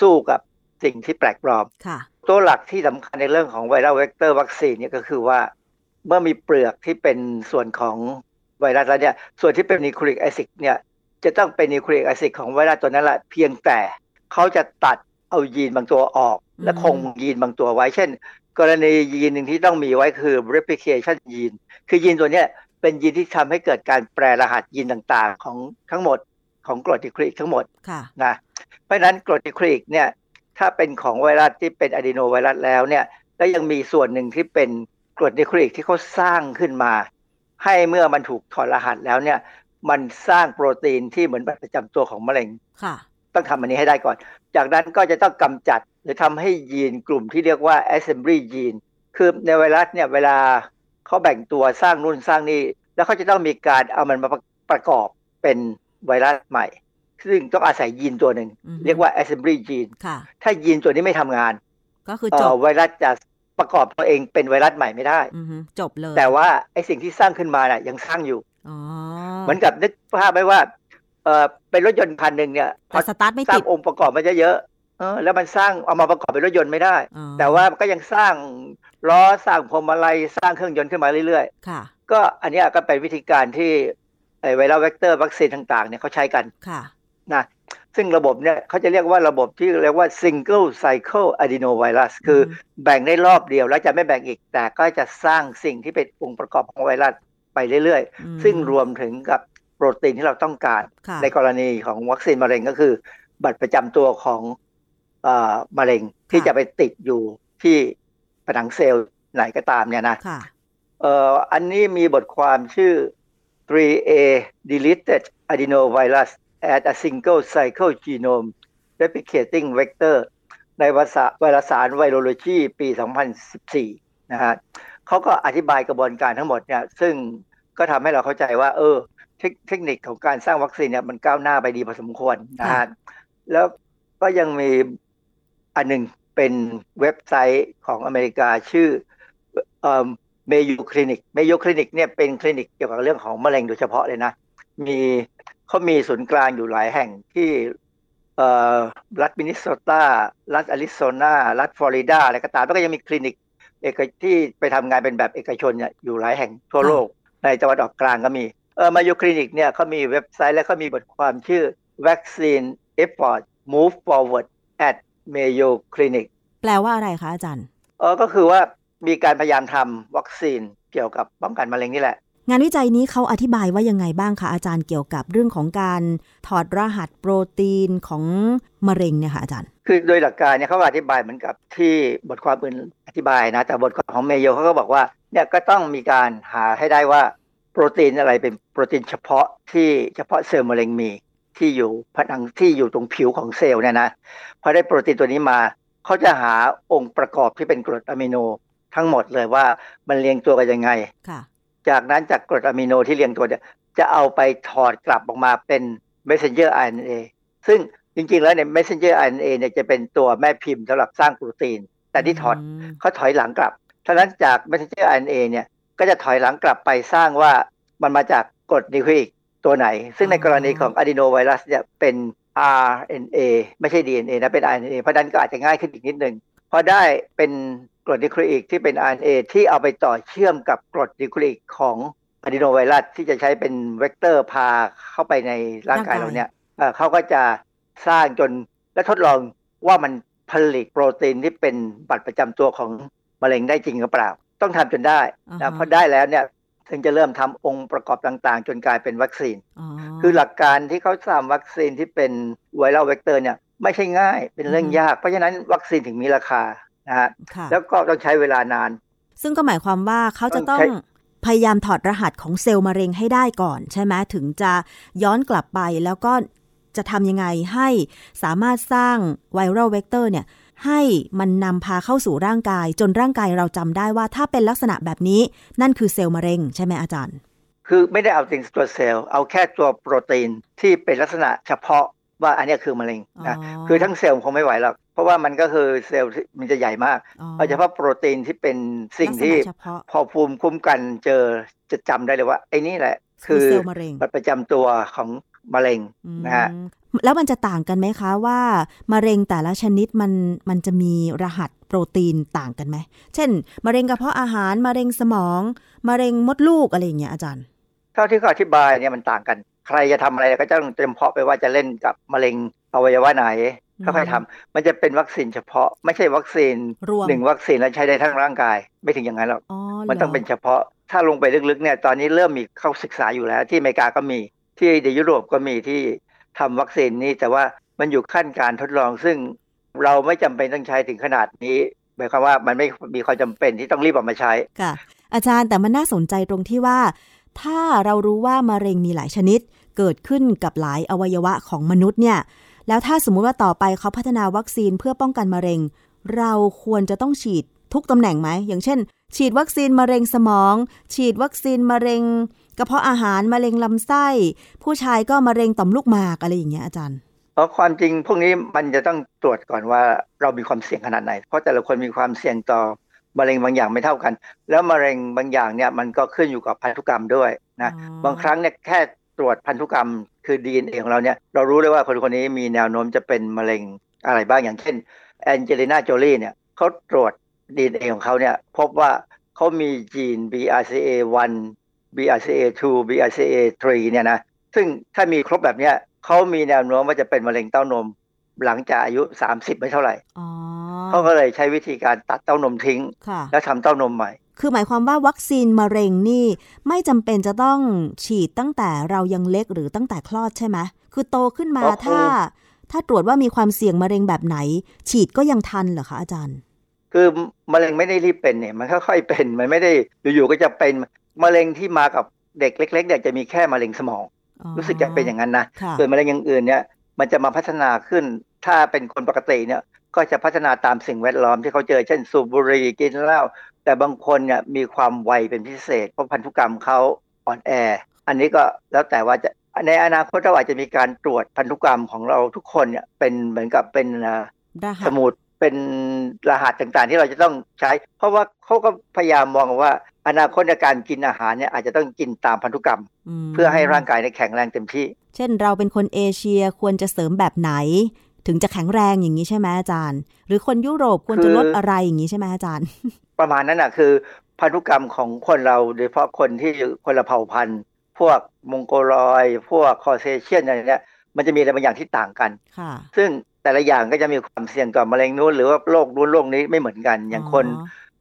สู้กับสิ่งที่แปลกปลอมค่ะตัวหลักที่สำคัญในเรื่องของ viral vector วัคซีนเนี่ยก็คือว่า เมื่อมีเปลือกที่เป็นส่วนของไวรัสแล้วเนี่ยส่วนที่เป็น nucleic acid เนี่ยจะต้องเป็น nucleic acid ของไวรัสตัวนั้นแหละเพียงแต่เขาจะตัดเอายีนบางตัวออก และคงยีนบางตัวไว้ เช่น กรณียีนหนึ่งที่ต้องมีไว้คือ replication ยีน คือยีนตัวเนี้ย เป็นยีนที่ทำให้เกิดการแปลรหัสยีนต่างๆ ของทั้งหมดของกรดนิวคลีกทั้งหมดค่ะนะเพราะฉะนั้นกรดนิวคลีกเนี่ยถ้าเป็นของไวรัสที่เป็นอะดีโนไวรัสแล้วเนี่ยก็ยังมีส่วนหนึ่งที่เป็นกรดนิวคลีกที่เขาสร้างขึ้นมา ให้เมื่อมันถูกถอดรหัสแล้วเนี่ย มันสร้างโปรตีนที่เหมือนบัตรประจำตัวของมะเร็งค่ะต้องทำอันนี้ให้ได้ก่อน จากนั้นก็จะต้องกำจัดหรือทำให้ยีนกลุ่มที่เรียกว่า assembly ยีนคือในไวรัสเนี่ยเวลา เขาแบ่งตัวสร้างนู่นสร้างนี่ แล้วเขาจะต้องมีการเอามันมาประกอบเป็นไวรัสใหม่ ซึ่งต้องอาศัยยีนตัวหนึ่งอือฮึเรียกว่า assembly ยีนค่ะถ้ายีนตัวนี้ไม่ทำงาน ก็คือเอ่จอบไวรัสจะประกอบตัวเองเป็นไวรัสใหม่ไม่ได้อือฮึจบเลย แต่ว่าไอ้สิ่งที่สร้างขึ้นมาน่ะยังสร้างอยู่อ๋อเหมือนกับนึกภาพไว้ว่าเออเป็นรถยนต์คันหนึ่งเนี่ยพแต่อสตาร์ทไม่สร้าติงดองค์ประกอบมาเยอะๆเออแล้วมันสร้างเอามาประกอบเป็นรถยนต์ไม่ได้อ๋อแต่ว่าก็ยังสร้าง ล้อสร้างพวงมาลัยสร้างเครื่องยนต์ขึ้นมาเรื่อยค่ะๆก็อันเนี้ยก็เป็นวิธีการที่ไอ้ไวรัลเวกเตอร์วัคซีนต่างๆเนี่ยเขาใช้กันค่ะนะซึ่งระบบเนี่ยเขาจะเรียกว่าระบบที่เรียกว่า single cycle adenovirus คืออมแบ่งได้รอบเดียวแล้วจะไม่แบ่งอีก แต่ก็จะสร้างสิ่งที่เป็นองค์ประกอบของไวรัสไปเรื่อยอืมๆซึ่งรวมถึงกับโปรตีนที่เราต้องการค่ะในกรณีของวัคซีนมะเร็งก็คือ บัตรประจำตัวของเอ่อมะเร็งที่จะไปติดอยู่ที่ ผนังเซลล์ไหนก็ตามเนี่ยนะค่ะเอ่ออันนี้มีบทความชื่อ 3A deleted adenovirus at a single cycle genome replicating vector ในวารสารวารสารไวโรโลจีปี 2014 นะฮะเขาก็อธิบายกระบวนการทั้งหมดเนี่ย ซึ่งก็ทำให้เราเข้าใจว่า เออ เทคเทคนิคของการสร้างวัคซีนเนี่ยมันก้าวหน้าไปดีพอสมควรนะฮะแล้วก็ยังมีอันหนึ่ง เป็นเว็บไซต์ของอเมริกาชื่อเอ่อ Mayo Clinic Mayo Clinic เนี่ยเป็นคลินิกเกี่ยวกับเรื่องของมะเร็งโดยเฉพาะเลยนะ มีเขามีศูนย์กลางอยู่หลายแห่งที่เอ่อรัฐมินนิโซตา รัฐอาริโซนา รัฐฟลอริดา อะไรก็ตาม แล้วก็ยังมีคลินิกเอกที่ไปทำงานเป็นแบบเอกชนเนี่ยอยู่หลายแห่งทั่วโลก ในจังหวัดออกกลางก็มี เออมาโยคลินิกเนี่ยเขามีเว็บไซต์และเขามีบทความชื่อ Vaccine Effort Move Forward at Mayo Clinic แปลว่าอะไรคะอาจารย์เออก็คือว่ามีการพยายามทำวัคซีนเกี่ยวกับป้องกันมะเร็งนี่แหละ งานวิจัยนี้เขาอธิบายว่ายังไงบ้างคะอาจารย์เกี่ยวกับเรื่องของการถอดรหัสโปรตีนของมะเร็งเนี่ยค่ะอาจารย์ คือโดยหลักการเนี่ยเขาก็อธิบายเหมือนกับที่บทความอื่นอธิบายนะ แต่บทความของเมโยเขาก็บอกว่าเนี่ยก็ต้องมีการหาให้ได้ว่าโปรตีนอะไรเป็นโปรตีนเฉพาะที่เฉพาะเซลล์มะเร็งมี ที่อยู่ผนังที่อยู่ตรงผิวของเซลล์เนี่ยนะพอได้โปรตีนตัวนี้มาเขาจะหาองค์ประกอบที่เป็นกรดอะมิโนทั้งหมดเลยว่ามันเรียงตัวกันยังไงค่ะจากนั้นจากกรดอะมิโนที่เรียงตัวเนี่ยจะเอาไปถอดกลับออกมาเป็น messenger RNA ซึ่งจริงๆ แล้วเนี่ย messenger RNA เนี่ยจะเป็นตัวแม่พิมพ์สำหรับสร้างโปรตีน แต่ที่ถอดมเขาถอยหลังกลับฉะนั้นจาก messenger RNA เนี่ยก็จะถอยหลังกลับไปสร้างว่ามันมาจากกรดนิวคลีอิก ตัวไหน ซึ่งในกรณีของอะดีโนไวรัสเนี่ยเป็น RNA ไม่ใช่ DNA นะ เป็น RNA เพราะนั้นก็อาจจะง่ายขึ้นอีกนิดนึงพอได้เป็นกรดนิวคลีอิกที่เป็น RNA ที่เอาไปต่อเชื่อมกับกรดนิวคลีอิกของอะดีโนไวรัสที่จะใช้เป็นเวกเตอร์พาเข้าไปในร่างกายเราเนี่ยเขาก็จะสร้างจนและทดลองว่ามันผลิตโปรตีนที่เป็นบัตรประจำตัวของมะเร็งได้จริงหรือเปล่า ต้องทำจนได้นะพอได้แล้วเนี่ย ถึงจะเริ่มทำองค์ประกอบต่างๆ จนกลายเป็นวัคซีน คือหลักการที่เขาทำวัคซีนที่เป็นไวรัลเวกเตอร์เนี่ยไม่ใช่ง่ายเป็นเรื่องยาก เพราะฉะนั้นวัคซีนถึงมีราคานะฮะแล้วก็ต้องใช้เวลานาน ซึ่งก็หมายความว่าเขาจะต้องพยายามถอดรหัสของเซลล์มะเร็งให้ได้ก่อน ใช่ไหมถึงจะย้อนกลับไปแล้วก็จะทำยังไงให้สามารถสร้าง viral vector เนี่ย ให้มันนำพาเข้าสู่ร่างกาย จนร่างกายเราจำได้ว่าถ้าเป็นลักษณะแบบนี้นั่นคือเซลล์มะเร็งใช่ไหมอาจารย์ คือไม่ได้เอาจริงตัวเซลล์เอาแค่ตัวโปรตีนที่เป็นลักษณะเฉพาะว่าอันนี้คือมะเร็งนะคือทั้งเซลล์คงไม่ไหวหรอกเพราะว่ามันก็คือเซลล์มันจะใหญ่มากเอาเฉพาะโปรตีนที่เป็นสิ่งที่พอภูมิคุ้มกันเจอจะจำได้เลยว่าไอ้นี่แหละ คือบัตรประจำตัวของมะเร็งนะฮะ แล้วมันจะต่างกันไหมคะว่ามะเร็งแต่ละชนิดมันมันจะมีรหัสโปรตีนต่างกันไหม เช่น มะเร็งกระเพาะอาหาร มะเร็งสมอง มะเร็งมดลูกอะไรอย่างเงี้ยอาจารย์ เท่าที่เขาอธิบายเนี่ยมันต่างกัน ใครจะทำอะไรก็ต้องเตรียมเพาะไปว่าจะเล่นกับมะเร็งอวัยวะไหนค่อยๆทำมันจะเป็นวัคซีนเฉพาะ ไม่ใช่วัคซีนหนึ่งวัคซีนแล้วใช้ได้ทั้งร่างกาย ไม่ถึงอย่างนั้นหรอกมันต้องเป็นเฉพาะ ถ้าลงไปลึกๆเนี่ยตอนนี้เริ่มมีเข้าศึกษาอยู่แล้ว ที่อเมริกาก็มีที่ในยุโรปก็มีที่ ทำวัคซีนนี้ แต่ว่ามันอยู่ขั้นการทดลอง ซึ่งเราไม่จำเป็นต้องใช้ถึงขนาดนี้หมายความว่ามันไม่มีความจำเป็นที่ต้องรีบออกมาใช้ค่ะ อาจารย์แต่มันน่าสนใจตรงที่ว่า ถ้าเรารู้ว่ามะเร็งมีหลายชนิด เกิดขึ้นกับหลายอวัยวะของมนุษย์เนี่ยแล้วถ้าสมมุติว่าต่อไปเขาพัฒนาวัคซีนเพื่อป้องกันมะเร็ง เราควรจะต้องฉีดทุกตำแหน่งไหมอย่างเช่น ฉีดวัคซีนมะเร็งสมอง ฉีดวัคซีนมะเร็ง กระเพาะอาหารมะเร็งลำไส้ ผู้ชายก็มะเร็งต่อมลูกหมากอะไรอย่างเงี้ยอาจารย์เพราะความจริงพวกนี้มันจะต้องตรวจก่อนว่าเรามีความเสี่ยงขนาดไหน เพราะแต่ละคนมีความเสี่ยงต่อมะเร็งบางอย่างไม่เท่ากัน แล้วมะเร็งบางอย่างเนี่ยมันก็ขึ้นอยู่กับพันธุกรรมด้วยนะบางครั้งเนี่ยแค่ตรวจพันธุกรรมคือ DNA ของเราเนี่ยเรารู้เลยว่าคนคนนี้มีแนวโน้มจะเป็นมะเร็งอะไรบ้างอย่างเช่นแอนเจลิน่าโจลีเนี่ยเขาตรวจ DNA ของเขาเนี่ยพบว่าเขามีจีน BRCA1 BRCA2 BRCA3 เนี่ยนะซึ่งถ้ามีครบแบบเนี้ยเขามีแนวโน้มว่าจะเป็นมะเร็งเต้านม หลังจากอายุ 30 ไม่เท่าไหร่เขาก็เลยใช้วิธีการตัดเต้านมทิ้ง แล้วทำเต้านมใหม่ คือหมายความว่าวัคซีนมะเร็งนี่ไม่จำเป็นจะต้องฉีดตั้งแต่เรายังเล็กหรือตั้งแต่คลอดใช่ไหมคือโตขึ้นมาถ้า ถ้าตรวจว่ามีความเสี่ยงมะเร็งแบบไหน ฉีดก็ยังทันเหรอคะอาจารย์คือมะเร็งไม่ได้รีบเป็นเนี่ย มันค่อยๆเป็น มันไม่ได้อยู่ๆก็จะเป็น มะเร็งที่มากับเด็กเล็ก ๆ เนี่ยจะมีแค่มะเร็งสมอง รู้สึกจะเป็นอย่างนั้นนะส่วนมะเร็งอย่างอื่นเนี่ย มันจะมาพัฒนาขึ้นถ้าเป็นคนปกติเนี่ย ก็จะพัฒนาตามสิ่งแวดล้อมที่เขาเจอ เช่น สูบบุหรี่กินเหล้าแต่บางคนเนี่ยมีความไวเป็นพิเศษ เพราะพันธุกรรมเขาอ่อนแอ อันนี้ก็แล้วแต่ว่าจะในอนาคตเราอาจจะมีการตรวจพันธุกรรมของเราทุกคนเนี่ยเป็นเหมือนกับเป็นสมุดเป็นรหัสต่างๆ ที่เราจะต้องใช้ เพราะว่าเขาก็พยายามมองว่า อนาคตในการกินอาหารเนี่ยอาจจะต้องกินตามพันธุกรรม เพื่อให้ร่างกายในแข็งแรงเต็มที่ เช่นเราเป็นคนเอเชียควรจะเสริมแบบไหน ถึงจะแข็งแรงอย่างนี้ใช่ไหมอาจารย์ หรือคนยุโรปควรจะลดอะไรอย่างนี้ใช่ไหมอาจารย์ ประมาณนั้นอะคือ พันธุกรรมของคนเราโดยเฉพาะคนที่คนละเผ่าพันธุ์พวกมองโกลอยพวกคอเซเชียนอะไรเนี้ยมันจะมีอะไรบางอย่างที่ต่างกันซึ่งแต่ละอย่างก็จะมีความเสี่ยงต่อมะเร็งนู้นหรือว่าโรคนู้นโรคนี้ไม่เหมือนกัน อย่างคน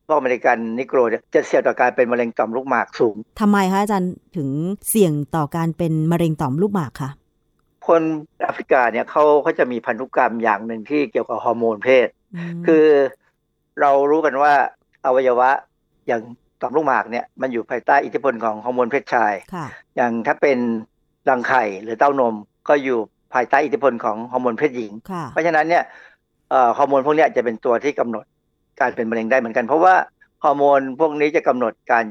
พวกอเมริกันนิโกรจะเสี่ยงต่อการเป็นมะเร็งต่อมลูกหมากสูงทำไมคะอาจารย์ถึงเสี่ยงต่อการเป็นมะเร็งต่อมลูกหมากคะคนแอฟริกาเนี่ยเขาเขาจะมีพันธุกรรมอย่างหนึ่งที่เกี่ยวกับฮอร์โมนเพศ คือเรารู้กันว่าอวัยวะอย่างต่อมลูกหมากเนี่ยมันอยู่ภายใต้อิทธิพลของฮอร์โมนเพศชาย อย่างถ้าเป็นรังไข่หรือเต้านมก็อยู่ภายใต้อิทธิพลของฮอร์โมนเพศหญิง เพราะฉะนั้นเนี่ยฮอร์โมนพวกนี้จะเป็นตัวที่กำหนด การเป็นมะเร็งได้เหมือนกัน เพราะว่าฮอร์โมนพวกนี้จะกำหนดการ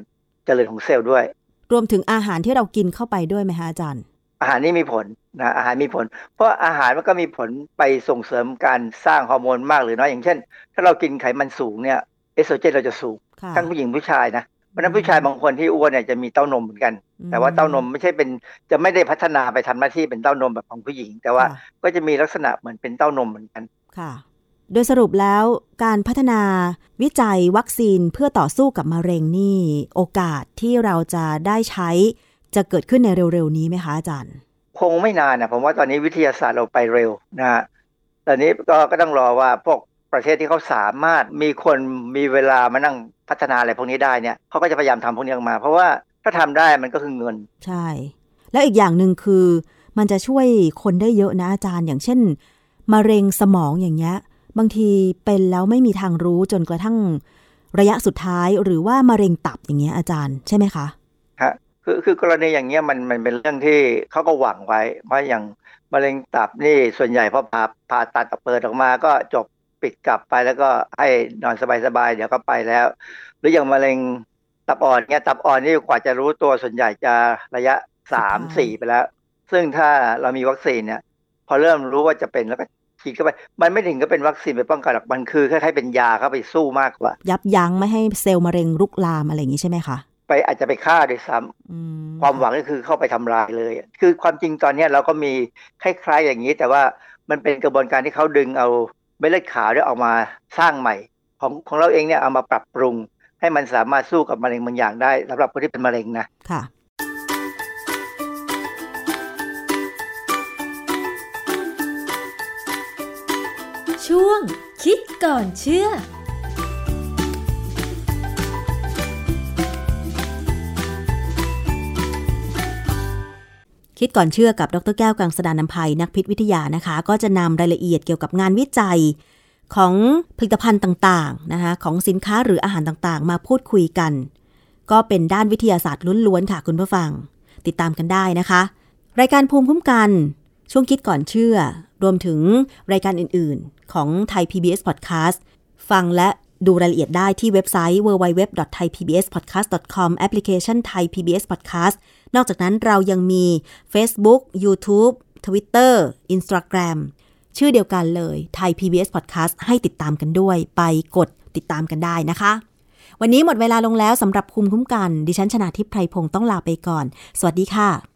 เจริญของเซลล์ด้วย รวมถึงอาหารที่เรากินเข้าไปด้วยไหมฮะอาจารย์ อาหารนี่มีผลนะอาหารมีผล เพราะอาหารมันก็มีผลไปส่งเสริมการสร้างฮอร์โมนมากหรือน้อยอย่างเช่น ถ้าเรากินไขมันสูงเนี่ยเอสโตรเจนเราจะสูงทั้งผู้หญิงผู้ชายนะราะนั้นผู้ชายบางคนที่อ้วนเนี่ยจะมีเต้านมเหมือนกัน แต่ว่าเต้านมไม่ใช่เป็นจะไม่ได้พัฒนาไปทำหน้าที่เป็นเต้านมแบบของผู้หญิง แต่ว่าก็จะมีลักษณะเหมือนเป็นเต้านมเหมือนกัน ค่ะ โดยสรุปแล้วการพัฒนาวิจัยวัคซีนเพื่อต่อสู้กับมะเร็งนี่โอกาสที่เราจะได้ใช้จะเกิดขึ้นในเร็วๆ นี้ไหมคะอาจารย์ คงไม่นานนะผมว่าตอนนี้วิทยาศาสตร์เราไปเร็วนะฮะตอนนี้ก็ก็ต้องรอว่าพวกประเทศที่เขาสามารถมีคนมีเวลามานั่งพัฒนาอะไรพวกนี้ได้เนี่ยเขาก็จะพยายามทำพวกนี้ออกมา เพราะว่าถ้าทำได้มันก็คือเงิน ใช่ แล้วอีกอย่างหนึ่งคือ มันจะช่วยคนได้เยอะนะอาจารย์อย่างเช่นมะเร็งสมองอย่างเงี้ย บางทีเป็นแล้วไม่มีทางรู้จนกระทั่งระยะสุดท้ายหรือว่ามะเร็งตับอย่างเงี้ยอาจารย์ใช่ไหมคะฮะคือคือกรณีอย่างเงี้ยมันมันเป็นเรื่องที่เขาก็หวังไว้ว่าอย่างมะเร็งตับนี่ส่วนใหญ่พอผ่าผ่าตัดเปิดออกมาก็จบปิดกลับไปแล้วก็ให้นอนสบายๆเดี๋ยวก็ไปแล้ว หรืออย่างมะเร็งตับอ่อนเนี่ยตับอ่อนนี่กว่าจะรู้ตัวส่วนใหญ่จะระยะสามสี่ไปแล้ว ซึ่งถ้าเรามีวัคซีนเนี่ย พอเริ่มรู้ว่าจะเป็นแล้วก็ ฉีดเข้าไป มันไม่ถึงก็เป็นวัคซีนไปป้องกันหรอกมันคือคล้ายๆเป็นยาเข้าไปสู้มากกว่า ยับยั้งไม่ให้เซลล์มะเร็งรุกลามอะไรอย่างนี้ใช่ไหมคะไปอาจจะไปฆ่าด้วยซ้ำความหวังก็คือเข้าไปทำลายเลย คือความจริงตอนนี้เราก็มีคล้ายๆอย่างนี้ แต่ว่ามันเป็นกระบวนการที่เขาดึงเอาเม็ดเลือดขาวเนี่ยออกมาสร้างใหม่ ของของเราเองเนี่ยเอามาปรับปรุง ให้มันสามารถสู้กับมะเร็งบางอย่างได้สำหรับคนที่เป็นมะเร็งนะ ช่วง คิดก่อนเชื่อคิดก่อนเชื่อกับดรแก้วกังสดานนภัยนักพิษวิทยานะคะ ก็จะนำรายละเอียดเกี่ยวกับงานวิจัยของผลิตภัณฑ์ต่างๆนะคะของสินค้าหรืออาหารต่างๆ มาพูดคุยกัน ก็เป็นด้านวิทยาศาสตร์ล้วนๆค่ะคุณผู้ฟัง ติดตามกันได้นะคะ รายการภูมิคุ้มกัน ช่วงคิดก่อนเชื่อ รวมถึงรายการอื่นๆ ของไทย PBS Podcast ฟังและดูรายละเอียดได้ที่เว็บไซต์ www.thaipbspodcast.com แอปพลิเคชัน Thai PBS Podcast นอกจากนั้นเรายังมี Facebook YouTube Twitter Instagram ชื่อเดียวกันเลยไทย PBS Podcast ให้ติดตามกันด้วย ไปกดติดตามกันได้นะคะ วันนี้หมดเวลาลงแล้วสำหรับคุมคุ้มกัน ดิฉันชนะทิพไพรพงศ์ต้องลาไปก่อน สวัสดีค่ะ